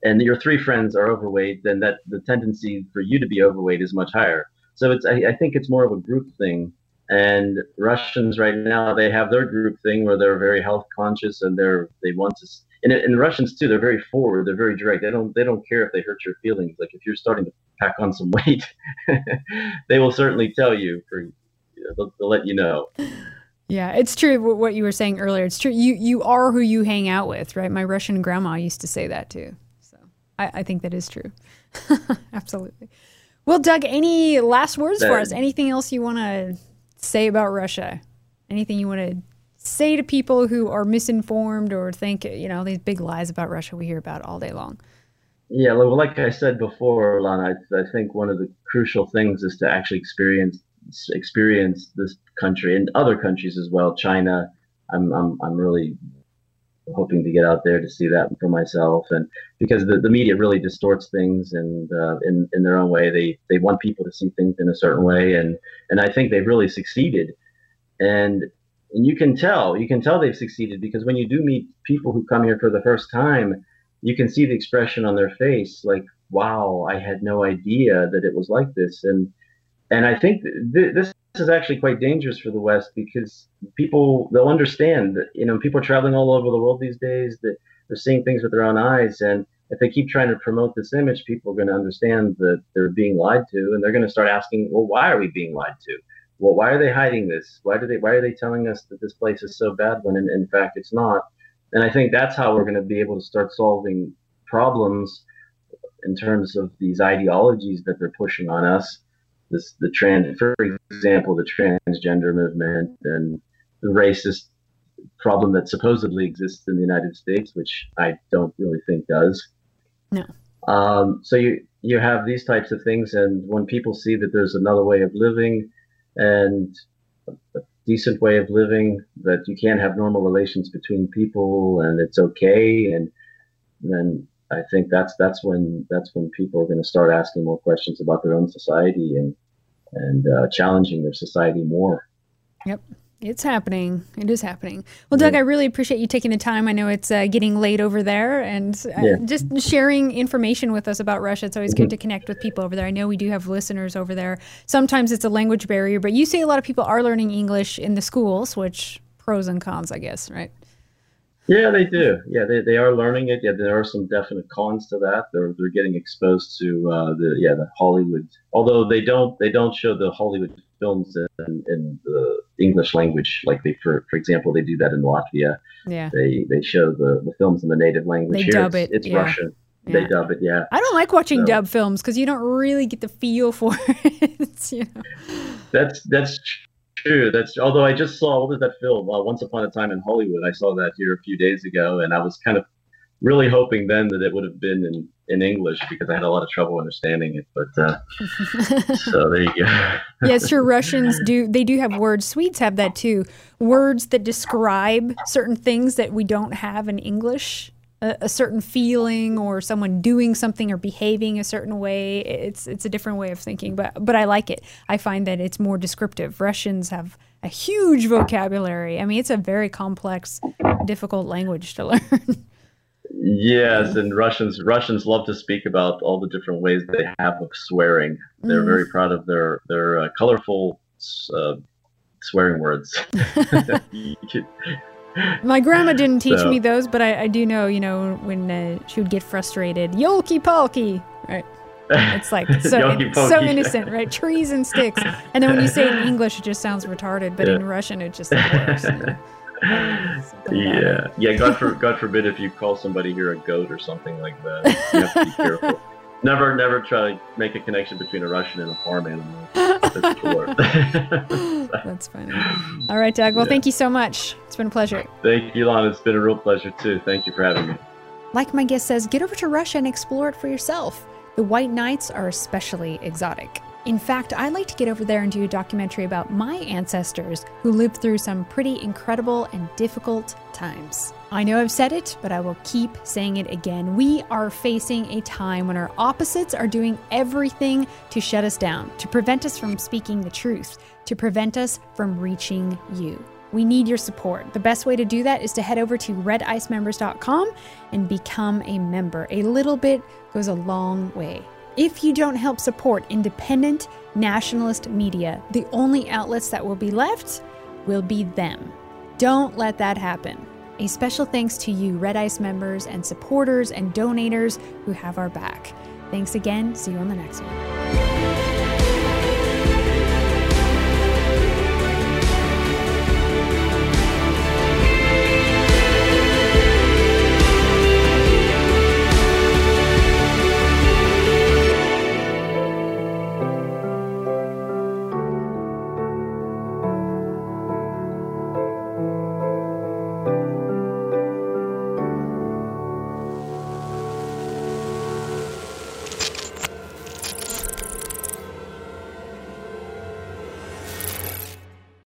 and your three friends are overweight, then that the tendency for you to be overweight is much higher. So it's I, I think it's more of a group thing. And Russians right now they have their group thing where they're very health conscious and they're they want to and, and the Russians too, they're very forward. They're very direct. They don't they don't care if they hurt your feelings. Like if you're starting to pack on some *laughs* weight, they will certainly tell you. For you know, they'll, they'll let you know. Yeah, it's true what you were saying earlier. It's true. You you are who you hang out with, right? My Russian grandma used to say that too. So I, I think that is true. *laughs* Absolutely. Well, Doug, any last words for us? Anything else you want to say about Russia? Anything you want to say to people who are misinformed or think, you know, these big lies about Russia we hear about all day long? Yeah, like I said before, Lana, I, I think one of the crucial things is to actually experience experience this country and other countries as well. China, I'm I'm I'm really hoping to get out there to see that for myself, and because the, the media really distorts things and uh, in in their own way, they they want people to see things in a certain way, and and I think they've really succeeded. And and you can tell you can tell they've succeeded because when you do meet people who come here for the first time you can see the expression on their face like wow i had no idea that it was like this. And and i think th- this is actually quite dangerous for the west because people they'll understand that you know people are traveling all over the world these days that they're seeing things with their own eyes and if they keep trying to promote this image people are going to understand that they're being lied to and they're going to start asking well why are we being lied to well, why are they hiding this? Why do they? Why are they telling us that this place is so bad when in, in fact it's not? And I think that's how we're going to be able to start solving problems in terms of these ideologies that they're pushing on us. This the trans, for example, the transgender movement and the racist problem that supposedly exists in the United States, which I don't really think does. No. Um, so you you have these types of things, and when people see that there's another way of living, and a decent way of living that you can't have normal relations between people and it's okay and then I think that's that's when that's when people are going to start asking more questions about their own society and and uh, challenging their society more. Yep. It's happening. It is happening. Well, Doug. I really appreciate you taking the time. I know it's uh, getting late over there and uh, yeah. just sharing information with us about Russia. It's always mm-hmm. good to connect with people over there. I know we do have listeners over there. Sometimes it's a language barrier, but you say a lot of people are learning English in the schools, which pros and cons, I guess, right? Yeah, they do. Yeah, they, they are learning it. Yeah, there are some definite cons to that. They're they're getting exposed to uh, the yeah the Hollywood. Although they don't they don't show the Hollywood films in, in the English language. Like they, for for example, they do that in Latvia. Yeah. They they show the, the films in the native language. They Here dub it's, it, It's yeah. Russian. Yeah. They dub it. Yeah. I don't like watching So- dub films because you don't really get the feel for *laughs* it. you know? That's that's true. That's although I just saw what was that film? Uh, Once Upon a Time in Hollywood. I saw that here a few days ago, and I was kind of really hoping then that it would have been in, in English because I had a lot of trouble understanding it. But uh, *laughs* so there you go. *laughs* yes, sure. Russians do. They do have words. Swedes have that too. Words that describe certain things that we don't have in English. A, a certain feeling, or someone doing something, or behaving a certain way. It's it's a different way of thinking, but but I like it. I find that it's more descriptive. Russians have a huge vocabulary. I mean, it's a very complex, difficult language to *laughs* learn. Yes, and Russians Russians love to speak about all the different ways they have of swearing. They're Mm. very proud of their their uh, colorful uh, swearing words. *laughs* *laughs* My grandma didn't teach So- me those, but I, I do know, you know, when uh, she would get frustrated, yolki palki, right? It's like so, *laughs* so innocent, right? Trees and sticks. And then when you say it in English, it just sounds retarded, but Yeah. in Russian, it just works. you know? Something about Yeah, yeah. God, for, God forbid if you call somebody here a goat or something like that. You have to be careful. *laughs* Never, never try to make a connection between a Russian and a farm animal. That's. *laughs* *laughs* That's funny. All right, Doug. Well, Yeah. thank you so much. It's been a pleasure. Thank you, Lon. It's been a real pleasure too. Thank you for having me. Like my guest says, get over to Russia and explore it for yourself. The White Nights are especially exotic. In fact, I'd like to get over there and do a documentary about my ancestors who lived through some pretty incredible and difficult times. I know I've said it, but I will keep saying it again. We are facing a time when our opposites are doing everything to shut us down, to prevent us from speaking the truth, to prevent us from reaching you. We need your support. The best way to do that is to head over to redicemembers.com and become a member. A little bit goes a long way. If you don't help support independent nationalist media, the only outlets that will be left will be them. Don't let that happen. A special thanks to you, Red Ice members and supporters and donators who have our back. Thanks again. See you on the next one.